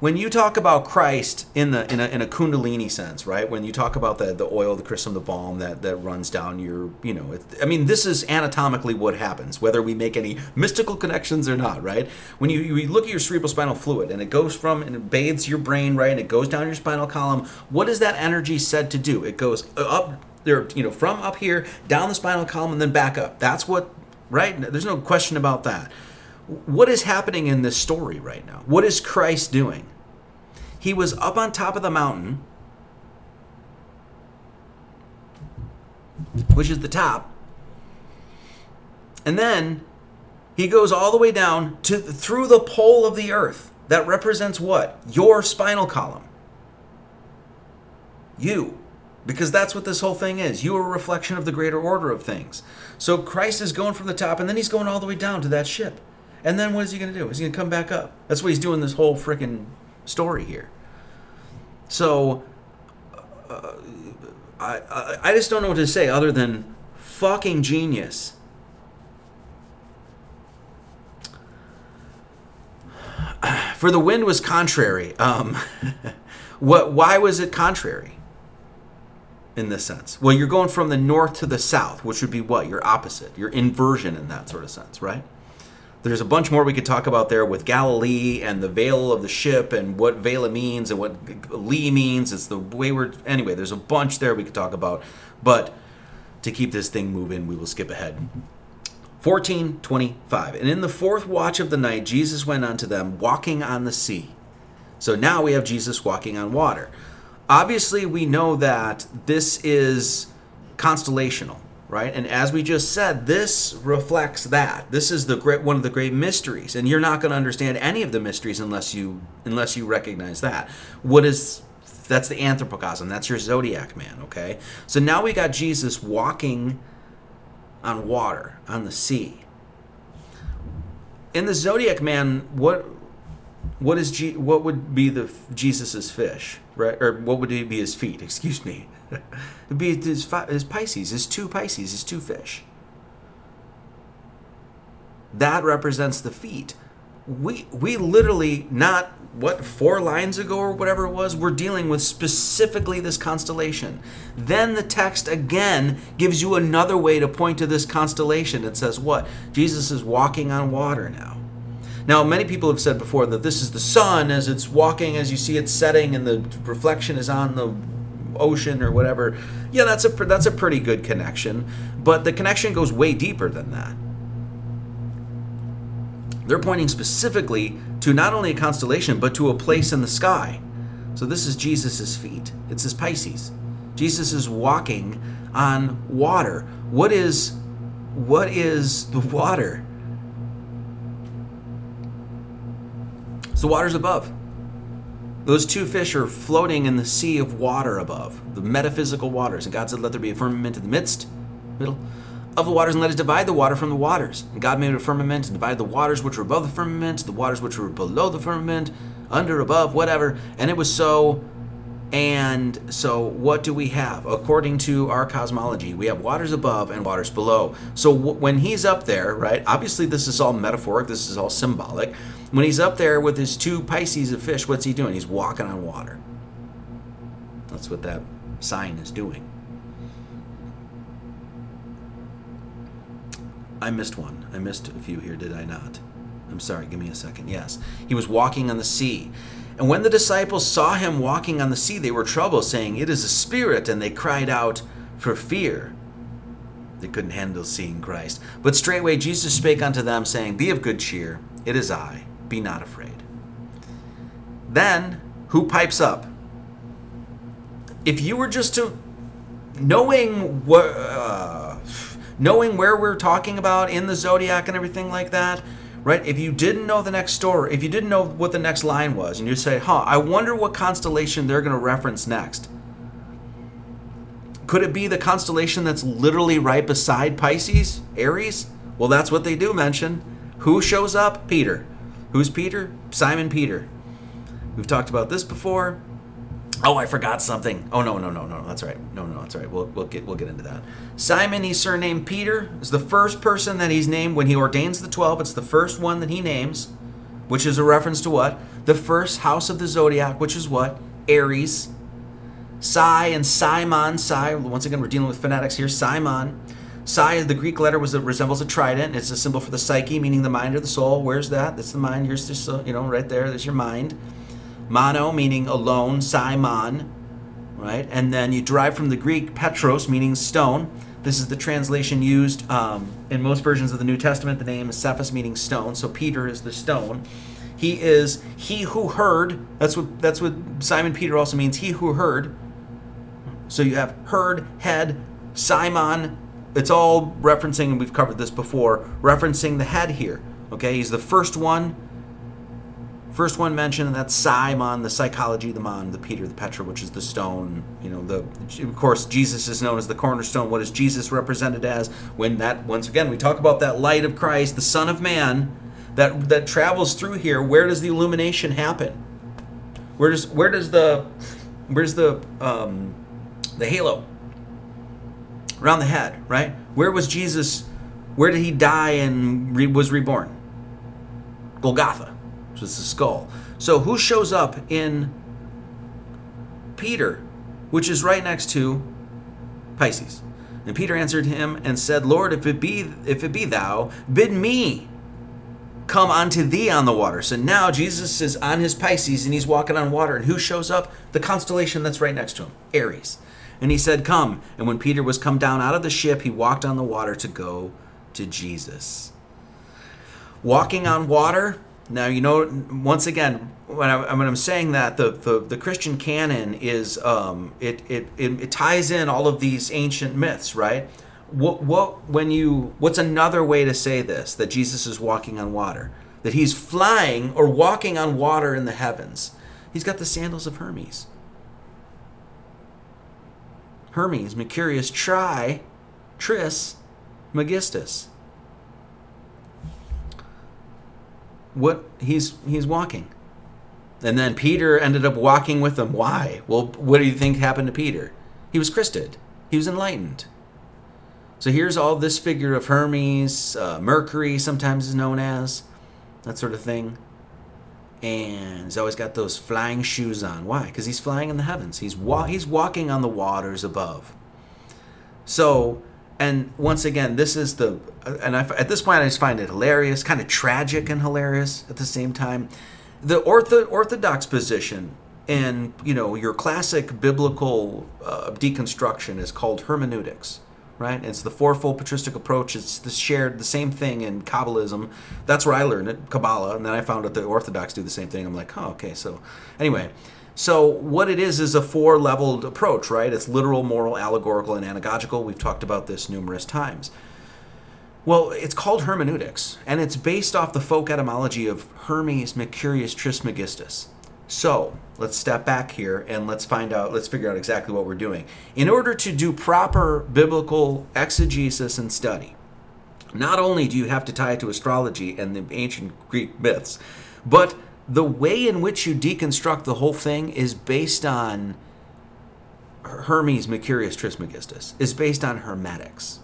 Speaker 1: when you talk about Christ in the in a, in a kundalini sense, right? When you talk about the the oil, the chrism, the balm that that runs down your, you know, it, I mean, this is anatomically what happens, whether we make any mystical connections or not, right? When you, you look at your cerebral spinal fluid and it goes from and it bathes your brain, right, and it goes down your spinal column, what is that energy said to do? It goes up there, you know, from up here down the spinal column and then back up. That's what, right? There's no question about that what is happening in this story right now? What is Christ doing? He was up on top of the mountain, which is the top. And then he goes all the way down to through the pole of the earth. That represents what? Your spinal column. You. Because that's what this whole thing is. You are a reflection of the greater order of things. So Christ is going from the top and then he's going all the way down to that ship. And then what is he going to do? Is he going to come back up? That's what he's doing this whole freaking story here. So uh, I, I, I just don't know what to say other than fucking genius. For the wind was contrary. Um, what? Why was it contrary? in this sense? Well, you're going from the north to the south, which would be what? Your opposite, your inversion in that sort of sense, right? there's a bunch more we could talk about there with Galilee and the veil of the ship and what Vela means and what Lee means. It's the way we're anyway. There's a bunch there we could talk about, but to keep this thing moving, we will skip ahead. 1425. And in the fourth watch of the night, Jesus went unto them, walking on the sea. So now we have Jesus walking on water. Obviously, we know that this is constellational right? And as we just said, this reflects that. This is the great one of the great mysteries, and you're not going to understand any of the mysteries unless you unless you recognize that. What is that's the anthropocosm. That's your zodiac man, okay? So now we got Jesus walking on water, on the sea. In the zodiac man, what what is G- what would be the Jesus's fish, right? Or what would be his feet? Excuse me. It'd be his, fi- his Pisces, his two Pisces, his two fish. That represents the feet. We we literally not what four lines ago or whatever it was we're dealing with specifically this constellation then the text again gives you another way to point to this constellation it says what jesus is walking on water now now, many people have said before that this is the sun as it's walking, as you see it setting, and the reflection is on the ocean or whatever. Yeah, that's a that's a pretty good connection, but the connection goes way deeper than that. They're pointing specifically to not only a constellation but to a place in the sky. So this is Jesus's feet. It's his Pisces. Jesus is walking on water. What is what is the water? It's the waters above. Those two fish are floating in the sea of water above, the metaphysical waters. And God said, Let there be a firmament in the midst, middle, of the waters, and let us divide the water from the waters. And God made a firmament and divided the waters which were above the firmament, the waters which were below the firmament, under, above, whatever. And it was so. And so, what do we have? According to our cosmology, we have waters above and waters below. So, w- when he's up there, right, obviously, this is all metaphoric, this is all symbolic. When he's up there with his two Pisces of fish, what's he doing? He's walking on water. That's what that sign is doing. I missed one. I missed a few here, did I not? I'm sorry, give me a second. Yes. He was walking on the sea. And when the disciples saw him walking on the sea, they were troubled, saying, It is a spirit. And they cried out for fear. They couldn't handle seeing Christ. But straightway Jesus spake unto them, saying, Be of good cheer, it is I be not afraid. Then, who pipes up? If you were just to knowing what uh, knowing where we're talking about in the zodiac and everything like that right if you didn't know the next story if you didn't know what the next line was and you say huh i wonder what constellation they're going to reference next could it be the constellation that's literally right beside pisces aries well that's what they do mention who shows up peter Who's Peter? Simon Peter. We've talked about this before. Oh, I forgot something. Oh no, no, no, no. That's right. No, no, that's right. We'll we'll get we'll get into that. Simon, he's surnamed Peter, is the first person that he's named when he ordains the twelve. It's the first one that he names, which is a reference to what? The first house of the zodiac, which is what? Aries. Psi and Simon. Psi. Once again, we're dealing with phonetics here. Simon. Psi, the Greek letter, was it resembles a trident. It's a symbol for the psyche, meaning the mind or the soul. Where's that? That's the mind. Here's this, uh, you know, right there. There's your mind. Mono, meaning alone. Simon, right? And then you derive from the Greek petros, meaning stone. This is the translation used um, in most versions of the New Testament. The name is Cephas, meaning stone. So Peter is the stone. He is he who heard. That's what that's what Simon Peter also means. He who heard. So you have heard, head, Simon, it's all referencing, and we've covered this before, referencing the head here. Okay, he's the first one, first one mentioned, and that's Simon, the psychology, the mon, the Peter, the Petra, which is the stone. You know, the of course Jesus is known as the cornerstone. What is Jesus represented as? When that once again we talk about that light of Christ, the Son of Man, that that travels through here. Where does the illumination happen? Where does where does the where's the um, the halo around the head, right? Where was Jesus? Where did he die and re- was reborn? Golgotha, which is the skull. So who shows up in Peter, which is right next to Pisces? And Peter answered him and said, Lord, if it be if it be thou, bid me come unto thee on the water. So now Jesus is on his Pisces and he's walking on water, and who shows up? The constellation that's right next to him, Aries. And he said, Come. And when Peter was come down out of the ship, he walked on the water to go to Jesus. Walking on water, now you know, once again, when, I, when I'm saying that, the, the, the Christian canon is, um, it, it, it, it ties in all of these ancient myths, right? What, what, when you, what's another way to say this, that Jesus is walking on water? That he's flying or walking on water in the heavens. He's got the sandals of Hermes. Hermes, Mercurius, Tri, Tris, Megistus. What he's he's walking. And then Peter ended up walking with them. Why? Well, what do you think happened to Peter? He was christed. He was enlightened. So here's all this figure of Hermes, uh, Mercury, sometimes is known as that sort of thing and he's always got those flying shoes on. Why? Because he's flying in the heavens. He's wa- he's walking on the waters above. So, and once again, this is the and I, at this point I just find it hilarious, kind of tragic and hilarious at the same time. The ortho, orthodox position in you know your classic biblical uh, deconstruction is called hermeneutics right? It's the fourfold patristic approach. It's the shared, the same thing in Kabbalism. That's where I learned it, Kabbalah, and then I found out the Orthodox do the same thing. I'm like, oh, okay. So, anyway, so what it is is a four-leveled approach, right? It's literal, moral, allegorical, and anagogical. We've talked about this numerous times. Well, it's called hermeneutics, and it's based off the folk etymology of Hermes Mercurius Trismegistus. So let's step back here and let's find out, let's figure out exactly what we're doing. In order to do proper biblical exegesis and study, not only do you have to tie it to astrology and the ancient Greek myths, but the way in which you deconstruct the whole thing is based on Hermes Mercurius Trismegistus, is based on Hermetics.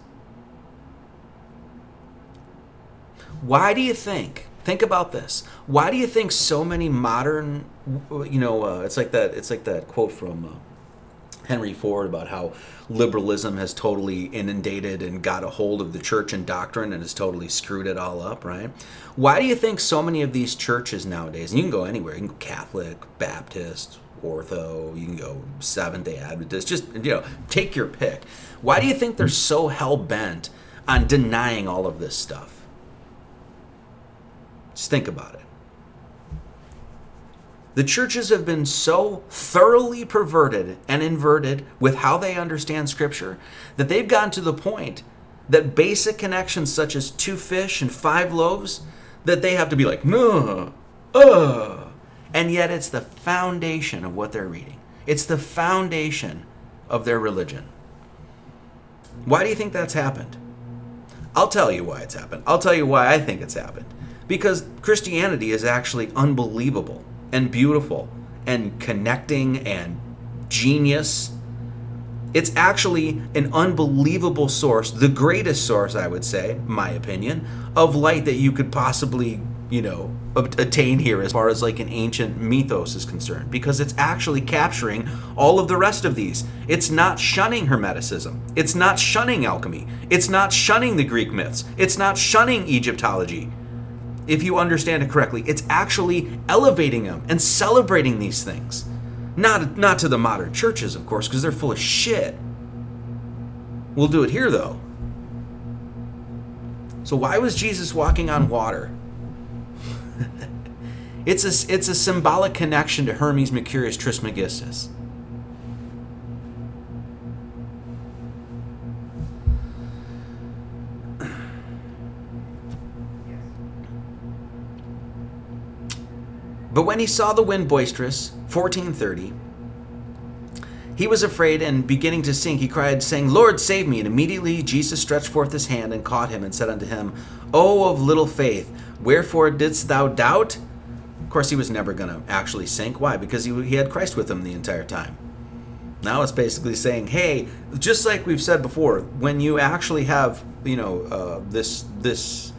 Speaker 1: Why do you think Think about this. Why do you think so many modern, you know, uh, it's like that. It's like that quote from uh, Henry Ford about how liberalism has totally inundated and got a hold of the church and doctrine and has totally screwed it all up, right? Why do you think so many of these churches nowadays? And you can go anywhere. You can go Catholic, Baptist, ortho you can go seventh day adventist just you know take your pick why do you think they're so hell-bent on denying all of this stuff just think about it. The churches have been so thoroughly perverted and inverted with how they understand Scripture that they've gotten to the point that basic connections such as two fish and five loaves that they have to be like no uh and yet it's the foundation of what they're reading it's the foundation of their religion why do you think that's happened i'll tell you why it's happened i'll tell you why i think it's happened because Christianity is actually unbelievable and beautiful and connecting and genius. It's actually an unbelievable source, the greatest source, I would say, my opinion, of light that you could possibly, you know, attain here as far as like an ancient mythos is concerned, because it's actually capturing all of the rest of these. It's not shunning Hermeticism. It's not shunning alchemy. It's not shunning the Greek myths. It's not shunning Egyptology if you understand it correctly. It's actually elevating them and celebrating these things. Not, not to the modern churches, of course, because they're full of shit. We'll do it here, though. So, why was Jesus walking on water? it's, a, it's a symbolic connection to Hermes Mercurius Trismegistus. But when he saw the wind boisterous, 1430, he was afraid and beginning to sink, he cried, saying, Lord, save me. And immediately Jesus stretched forth his hand and caught him and said unto him, O of little faith, wherefore didst thou doubt? Of course, he was never going to actually sink. Why? Because he, he had Christ with him the entire time. Now it's basically saying, hey, just like we've said before, when you actually have, you know, uh, this this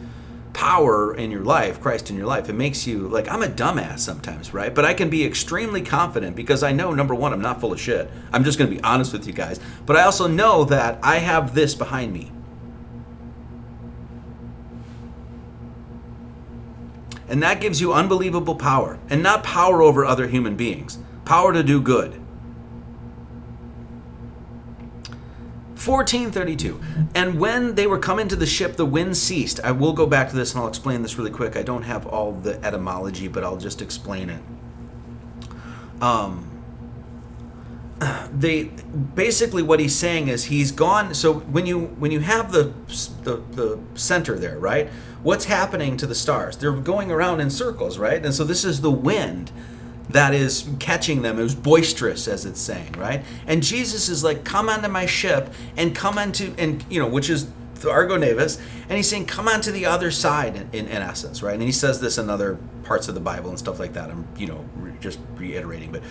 Speaker 1: power in your life, Christ in your life, it makes you like I'm a dumbass sometimes, right? But I can be extremely confident because I know number 1 I'm not full of shit. I'm just going to be honest with you guys, but I also know that I have this behind me. And that gives you unbelievable power, and not power over other human beings, power to do good. 1432. And when they were coming to the ship, the wind ceased. I will go back to this and I'll explain this really quick. I don't have all the etymology, but I'll just explain it. Um, they basically what he's saying is he's gone. So when you when you have the, the the center there, right? What's happening to the stars? They're going around in circles, right? And so this is the wind that is catching them. It was boisterous, as it's saying, right? And Jesus is like, "Come onto my ship, and come onto, and you know, which is the Argo Navis, and he's saying, "Come onto the other side," in, in, in, essence, right? And he says this in other parts of the Bible and stuff like that. I'm, you know, re- just reiterating, but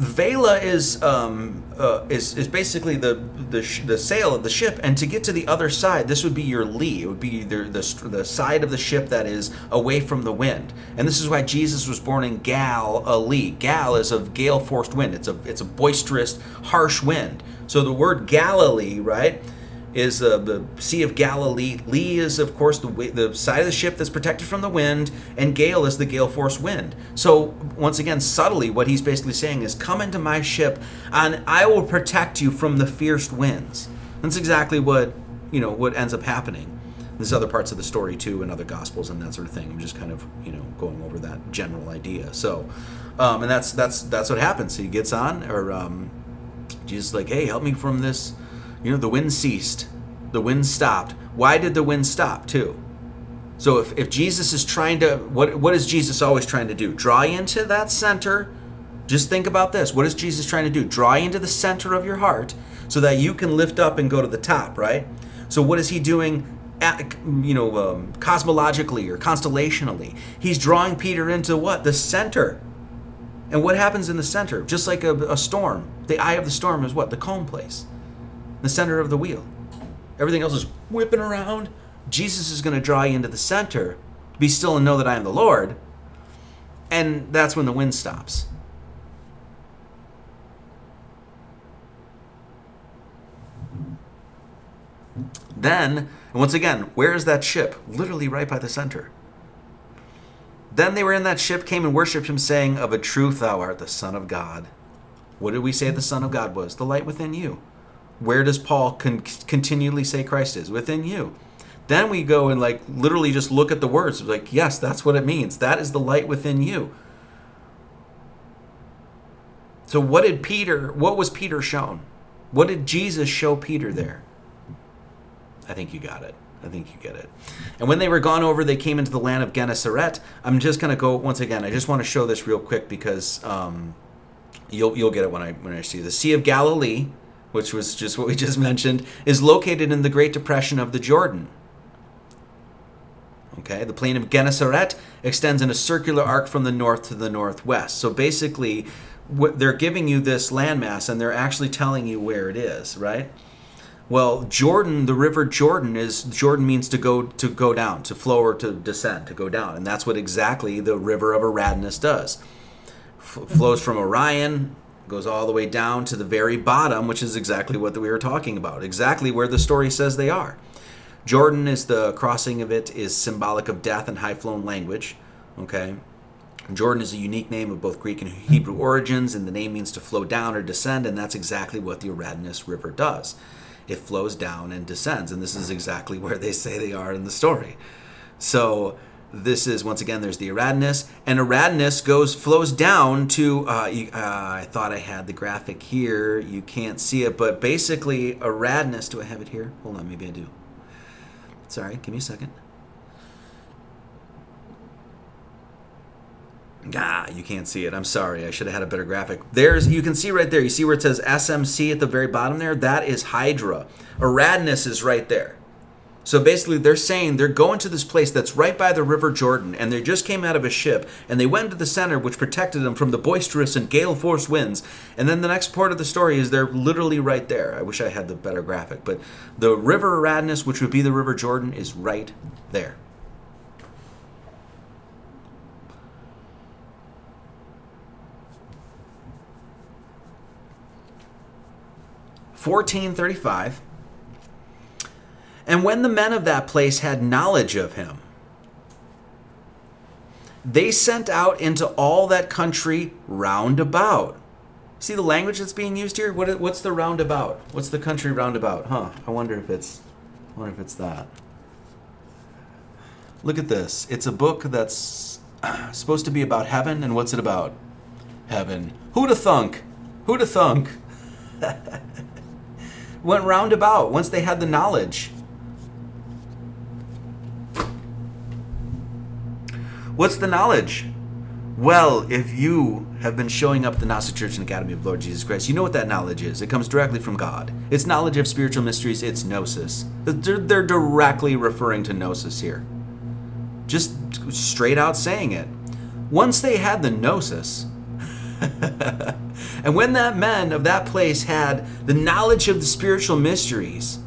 Speaker 1: Vela is um, uh, is is basically the the, sh- the sail of the ship, and to get to the other side, this would be your lee. It would be the, the the side of the ship that is away from the wind, and this is why Jesus was born in Gal a uh, lee. Gal is of gale forced wind. It's a it's a boisterous, harsh wind. So the word Galilee, right? is uh, the Sea of Galilee. Lee is, of course, the, the side of the ship that's protected from the wind, and gale is the gale force wind. So, once again, subtly, what he's basically saying is, Come into my ship, and I will protect you from the fierce winds. That's exactly what, you know, what ends up happening. There's other parts of the story, too, in other gospels and that sort of thing. I'm just kind of, you know, going over that general idea. So, um, and that's, that's, that's what happens. He gets on, or um, Jesus like, Hey, help me from this you know, the wind ceased, the wind stopped. Why did the wind stop, too? So if, if Jesus is trying to, what, what is Jesus always trying to do? Draw into that center. Just think about this. What is Jesus trying to do? Draw into the center of your heart so that you can lift up and go to the top, right? So what is he doing, at, you know, um, cosmologically or constellationally? He's drawing Peter into what? The center. And what happens in the center? Just like a, a storm, the eye of the storm is what? The calm place the center of the wheel. Everything else is whipping around. Jesus is going to draw you into the center. Be still and know that I am the Lord. And that's when the wind stops. Then, and once again, where is that ship? Literally right by the center. Then they were in that ship, came and worshipped him, saying, Of a truth thou art the Son of God. What did we say the Son of God was? The light within you where does Paul con- continually say Christ is? Within you. Then we go and like literally just look at the words. like, yes, that's what it means. That is the light within you. So what did Peter, what was Peter shown? What did Jesus show Peter there? I think you got it. I think you get it. And when they were gone over, they came into the land of Gennesaret. I'm just going to go once again. I just want to show this real quick because um, you'll you'll get it when I when I see the Sea of Galilee, which was just what we just mentioned, is located in the Great Depression of the Jordan. Okay, the plain of Gennesaret extends in a circular arc from the north to the northwest. So basically, they're giving you this landmass and they're actually telling you where it is, right? Well, Jordan, the river Jordan is Jordan means to go to go down, to flow or to descend, to go down, and that's what exactly the river of Aradness does. F- flows from Orion goes all the way down to the very bottom, which is exactly what we were talking about, exactly where the story says they are. Jordan is the crossing of it is symbolic of death and high flown language. Okay. Jordan is a unique name of both Greek and Hebrew origins, and the name means to flow down or descend, and that's exactly what the Eridanus River does. It flows down and descends, and this is exactly where they say they are in the story. So this is once again there's the Eradnus, and Eradnus goes flows down to. Uh, you, uh, I thought I had the graphic here. You can't see it, but basically Eradnus. Do I have it here? Hold on, maybe I do. Sorry, give me a second. Ah, you can't see it. I'm sorry. I should have had a better graphic. There's you can see right there. You see where it says SMC at the very bottom there? That is Hydra. Eradnus is right there. So basically, they're saying they're going to this place that's right by the River Jordan, and they just came out of a ship, and they went into the center, which protected them from the boisterous and gale force winds. And then the next part of the story is they're literally right there. I wish I had the better graphic, but the River Aradnus, which would be the River Jordan, is right there. Fourteen thirty-five. And when the men of that place had knowledge of him, they sent out into all that country round about. See the language that's being used here? What, what's the roundabout? What's the country roundabout? Huh? I wonder if it's I wonder if it's that. Look at this. It's a book that's supposed to be about heaven, and what's it about? Heaven. Who'da thunk? Who'da thunk? Went roundabout once they had the knowledge. What's the knowledge? Well, if you have been showing up the Gnostic Church and Academy of Lord Jesus Christ, you know what that knowledge is. It comes directly from God. It's knowledge of spiritual mysteries, it's gnosis. They're, they're directly referring to gnosis here. Just straight out saying it. Once they had the gnosis, and when that men of that place had the knowledge of the spiritual mysteries,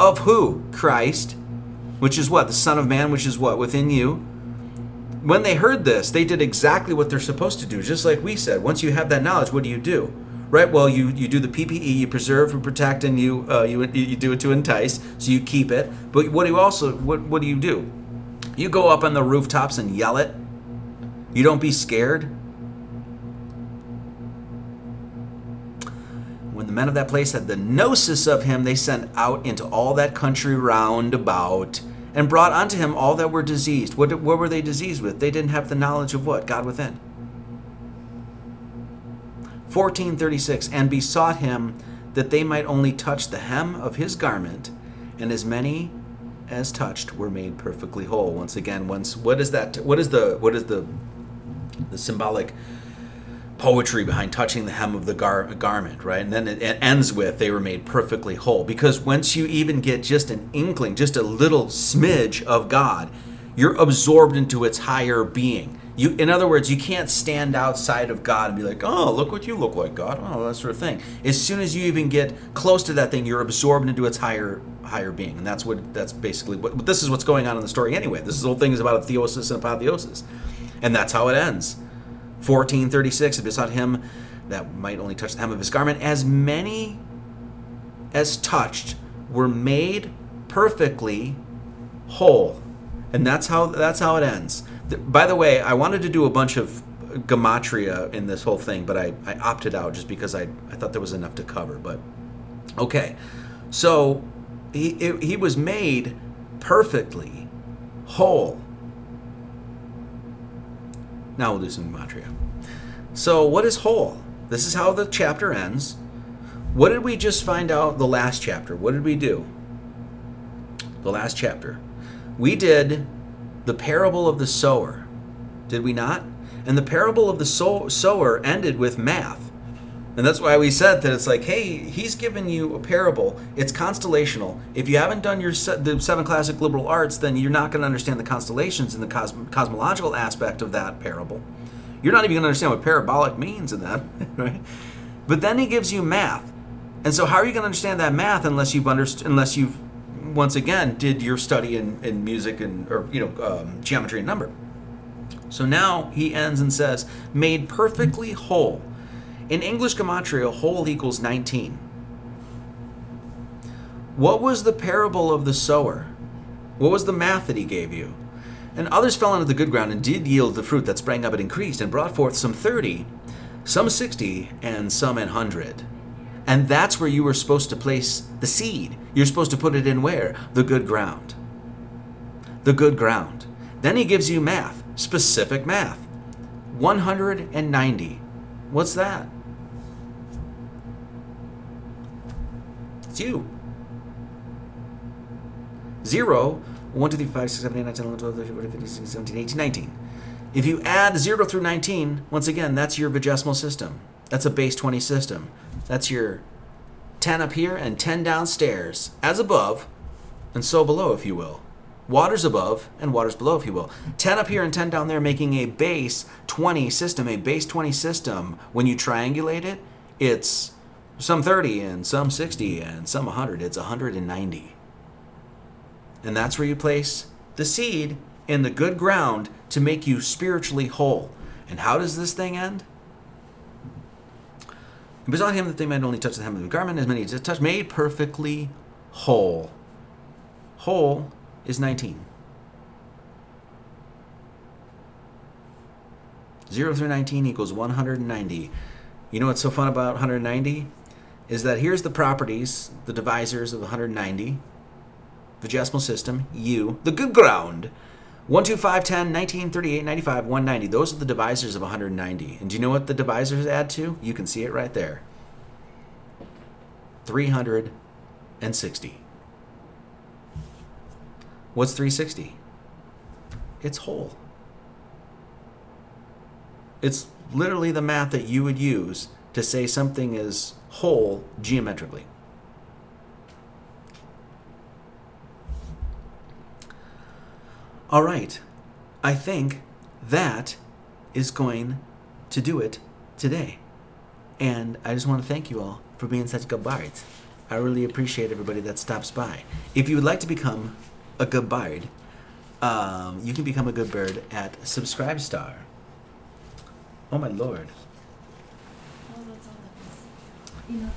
Speaker 1: of who? Christ, which is what? The Son of Man, which is what? Within you when they heard this, they did exactly what they're supposed to do, just like we said. Once you have that knowledge, what do you do? Right? Well, you, you do the PPE, you preserve and protect, and you, uh, you you do it to entice, so you keep it. But what do you also what what do you do? You go up on the rooftops and yell it. You don't be scared. When the men of that place had the gnosis of him, they sent out into all that country round about and brought unto him all that were diseased. What, what were they diseased with? They didn't have the knowledge of what? God within. 1436 And besought him that they might only touch the hem of his garment, and as many as touched were made perfectly whole. Once again, once what is that? What is the what is the the symbolic poetry behind touching the hem of the gar- garment, right? And then it, it ends with they were made perfectly whole. Because once you even get just an inkling, just a little smidge of God, you're absorbed into its higher being. You, in other words, you can't stand outside of God and be like, "Oh, look what you look like, God." Oh, that sort of thing. As soon as you even get close to that thing, you're absorbed into its higher higher being, and that's what that's basically what. This is what's going on in the story anyway. This whole thing is about a theosis and apotheosis, and that's how it ends. 1436, if besought him that might only touch the hem of his garment, as many as touched were made perfectly whole. And that's how that's how it ends. By the way, I wanted to do a bunch of gematria in this whole thing, but I, I opted out just because I, I thought there was enough to cover. But okay. So he, he was made perfectly whole now we'll do some gematria. So, what is whole? This is how the chapter ends. What did we just find out the last chapter? What did we do? The last chapter. We did the parable of the sower, did we not? And the parable of the sow- sower ended with math. And that's why we said that it's like, hey, he's given you a parable. It's constellational. If you haven't done your se- the seven classic liberal arts, then you're not going to understand the constellations and the cosmological aspect of that parable. You're not even going to understand what parabolic means in that, right? But then he gives you math, and so how are you going to understand that math unless you've underst- unless you've once again did your study in, in music and or you know um, geometry and number. So now he ends and says, made perfectly whole in English gematria, whole equals 19. What was the parable of the sower? What was the math that he gave you? And others fell into the good ground and did yield the fruit that sprang up and increased and brought forth some 30, some 60, and some 100. And that's where you were supposed to place the seed. You're supposed to put it in where? The good ground. The good ground. Then he gives you math, specific math. 190. What's that? It's you. 0, 1, 2, 3, 5, 6, 7, 8, 9, 10, 11, 12, 13, 14, 15, 16, 17, 18, 19. If you add 0 through 19, once again, that's your vigesimal system. That's a base 20 system. That's your 10 up here and 10 downstairs, as above and so below, if you will. Waters above and waters below, if you will. 10 up here and 10 down there, making a base 20 system. A base 20 system, when you triangulate it, it's some 30 and some 60 and some 100. It's 190. And that's where you place the seed in the good ground to make you spiritually whole. And how does this thing end? It was on him that they might only touch the hem of the garment, as many as touch, made perfectly whole. Whole is 19. 0 through 19 equals 190. You know what's so fun about 190? is that here's the properties, the divisors of 190, Vigesimal system, U, the good ground, 1, 2, 5, 10, 19, 38, 95, 190. Those are the divisors of 190. And do you know what the divisors add to? You can see it right there. 360. What's 360? It's whole. It's literally the math that you would use to say something is whole geometrically. All right, I think that is going to do it today. And I just want to thank you all for being such good bards. I really appreciate everybody that stops by. If you would like to become a good bard, um, you can become a good bird at Subscribestar. Oh my lord. You know.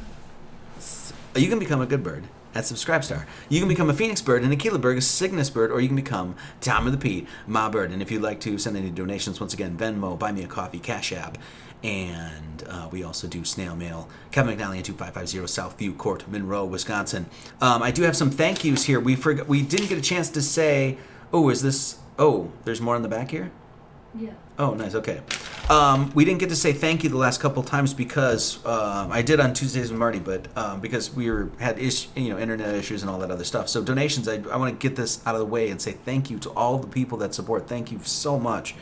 Speaker 1: You can become a good bird at Subscribestar. You can become a Phoenix Bird, an Aquila Bird, a Cygnus Bird, or you can become Tom of the Pete, my bird. And if you'd like to send any donations, once again, Venmo, Buy Me a Coffee, Cash App, and uh, we also do snail mail. Kevin McNally, 2550 Southview Court, Monroe, Wisconsin. Um, I do have some thank yous here. We forgot, we didn't get a chance to say. Oh, is this? Oh, there's more in the back here. Yeah. Oh, nice. Okay. Um, we didn't get to say thank you the last couple times because um, I did on Tuesdays with Marty, but um, because we were had you know internet issues and all that other stuff. So donations, I, I want to get this out of the way and say thank you to all the people that support. Thank you so much.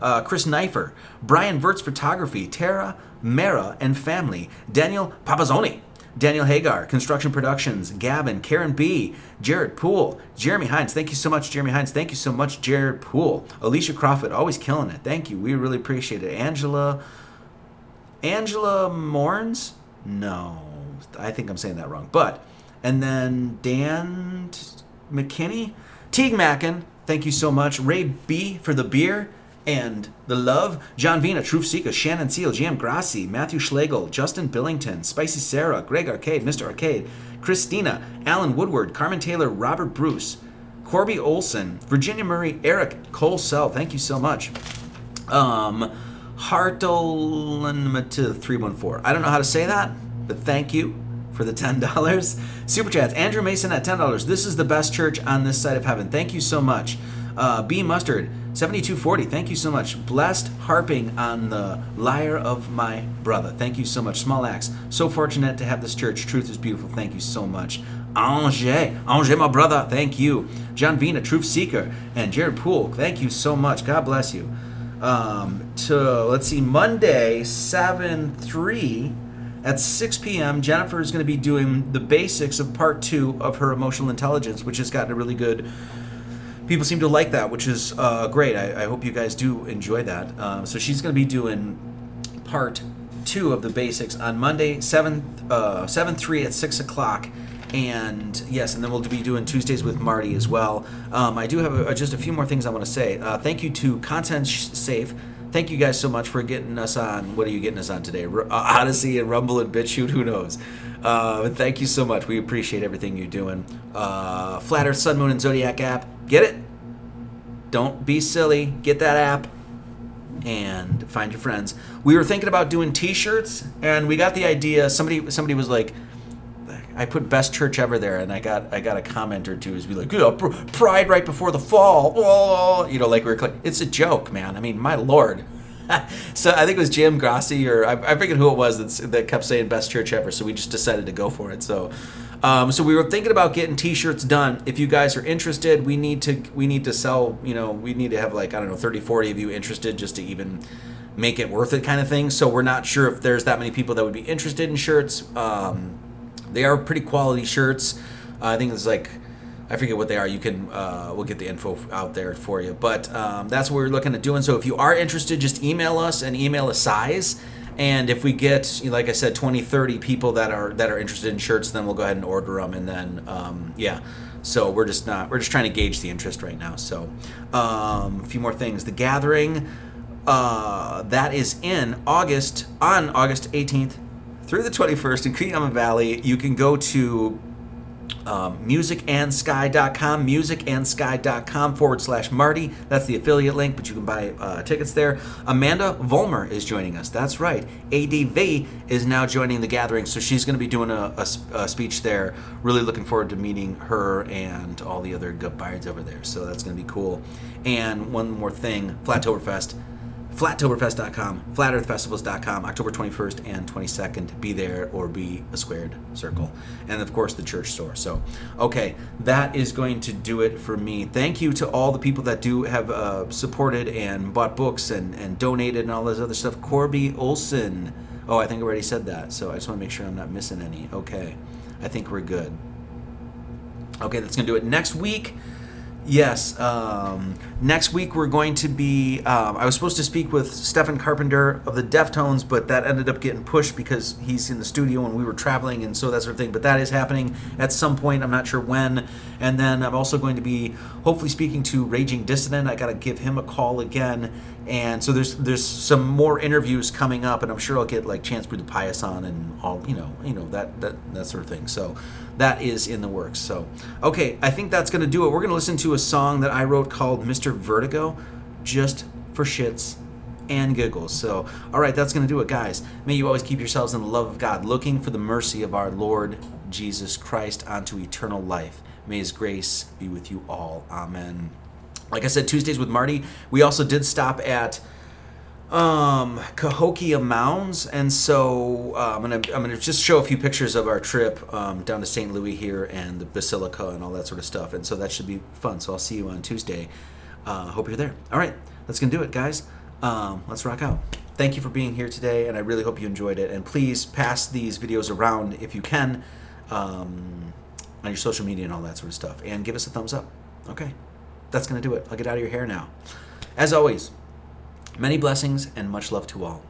Speaker 1: Uh, Chris Knifer, Brian Verts Photography, Tara Mera and family, Daniel Papazoni. Daniel Hagar, Construction Productions, Gavin, Karen B, Jared Poole, Jeremy Hines. Thank you so much, Jeremy Hines. Thank you so much, Jared Poole. Alicia Crawford, always killing it. Thank you. We really appreciate it. Angela, Angela Morns? No, I think I'm saying that wrong. But, and then Dan McKinney, Teague Mackin. Thank you so much. Ray B for the beer and The Love, John Vina, Truth Seeker, Shannon Seal, Jam Grassi, Matthew Schlegel, Justin Billington, Spicy Sarah, Greg Arcade, Mr. Arcade, Christina, Alan Woodward, Carmen Taylor, Robert Bruce, Corby Olson, Virginia Murray, Eric Cole Sell, thank you so much. Um, to 314 I don't know how to say that, but thank you for the $10. Super Chats. Andrew Mason at $10. This is the best church on this side of heaven. Thank you so much. Uh, B Mustard, 7240, thank you so much. Blessed harping on the lyre of my brother. Thank you so much. Small Axe, so fortunate to have this church. Truth is beautiful. Thank you so much. Angers, Angers, my brother. Thank you. John Vina, Truth Seeker, and Jared Poole. Thank you so much. God bless you. Um, to let's see, Monday, 7 3 at 6 p.m. Jennifer is going to be doing the basics of part two of her emotional intelligence, which has gotten a really good people seem to like that, which is uh, great. I, I, hope you guys do enjoy that. Uh, so she's going to be doing part two of the basics on Monday, seven uh, seven three at six o'clock. And yes, and then we'll be doing Tuesdays with Marty as well. Um, I do have a, just a few more things I want to say. Uh, thank you to Content Safe thank you guys so much for getting us on. What are you getting us on today? Uh, Odysee and Rumble and BitChute, who knows? Uh, thank you so much. We appreciate everything you're doing. Uh, Flat Earth, Sun, Moon, and Zodiac app. Get it? Don't be silly. Get that app and find your friends. We were thinking about doing T-shirts, and we got the idea. Somebody somebody was like, I put best church ever there, and I got I got a comment or two is be like, oh, pride right before the fall. Oh, you know, like we are It's a joke, man. I mean, my lord. so I think it was Jim Grassi or I, I forget who it was that kept saying best church ever. So we just decided to go for it. So. Um, so we were thinking about getting T-shirts done. If you guys are interested, we need to we need to sell. You know, we need to have like I don't know 30, 40 of you interested just to even make it worth it kind of thing. So we're not sure if there's that many people that would be interested in shirts. Um, they are pretty quality shirts. Uh, I think it's like I forget what they are. You can uh, we'll get the info out there for you. But um, that's what we're looking at doing. So if you are interested, just email us and email a size. And if we get, like I said, 20, 30 people that are that are interested in shirts, then we'll go ahead and order them. And then um, yeah. So we're just not we're just trying to gauge the interest right now. So um, a few more things. The gathering uh, that is in August on August 18th through the 21st in Cuyama Valley. You can go to um, musicandsky.com, musicandsky.com forward slash Marty. That's the affiliate link, but you can buy uh, tickets there. Amanda Vollmer is joining us. That's right. ADV is now joining the gathering, so she's going to be doing a, a, a, speech there. Really looking forward to meeting her and all the other good birds over there, so that's going to be cool. And one more thing Flattoberfest flattoberfest.com, flatearthfestivals.com, October 21st and 22nd. Be there or be a squared circle. And of course, the church store. So, okay, that is going to do it for me. Thank you to all the people that do have uh, supported and bought books and, and donated and all this other stuff. Corby Olson. Oh, I think I already said that. So I just want to make sure I'm not missing any. Okay, I think we're good. Okay, that's going to do it next week. Yes. Um, next week we're going to be. Um, I was supposed to speak with Stephen Carpenter of the Deftones, but that ended up getting pushed because he's in the studio and we were traveling and so that sort of thing. But that is happening at some point. I'm not sure when. And then I'm also going to be hopefully speaking to Raging Dissident. I got to give him a call again and so there's there's some more interviews coming up, and I'm sure I'll get like Chance Brew the Pious on and all you know you know that that that sort of thing. So that is in the works. So okay, I think that's gonna do it. We're gonna listen to a song that I wrote called Mr. Vertigo, just for shits and giggles. So, all right, that's going to do it, guys. May you always keep yourselves in the love of God, looking for the mercy of our Lord Jesus Christ unto eternal life. May his grace be with you all. Amen like I said, Tuesdays with Marty. We also did stop at um Cahokia Mounds and so uh, I'm going to I'm going to just show a few pictures of our trip um, down to St. Louis here and the Basilica and all that sort of stuff and so that should be fun so I'll see you on Tuesday uh, hope you're there all right that's going to do it guys um, let's rock out thank you for being here today and I really hope you enjoyed it and please pass these videos around if you can um, on your social media and all that sort of stuff and give us a thumbs up okay that's going to do it. I'll get out of your hair now. As always, many blessings and much love to all.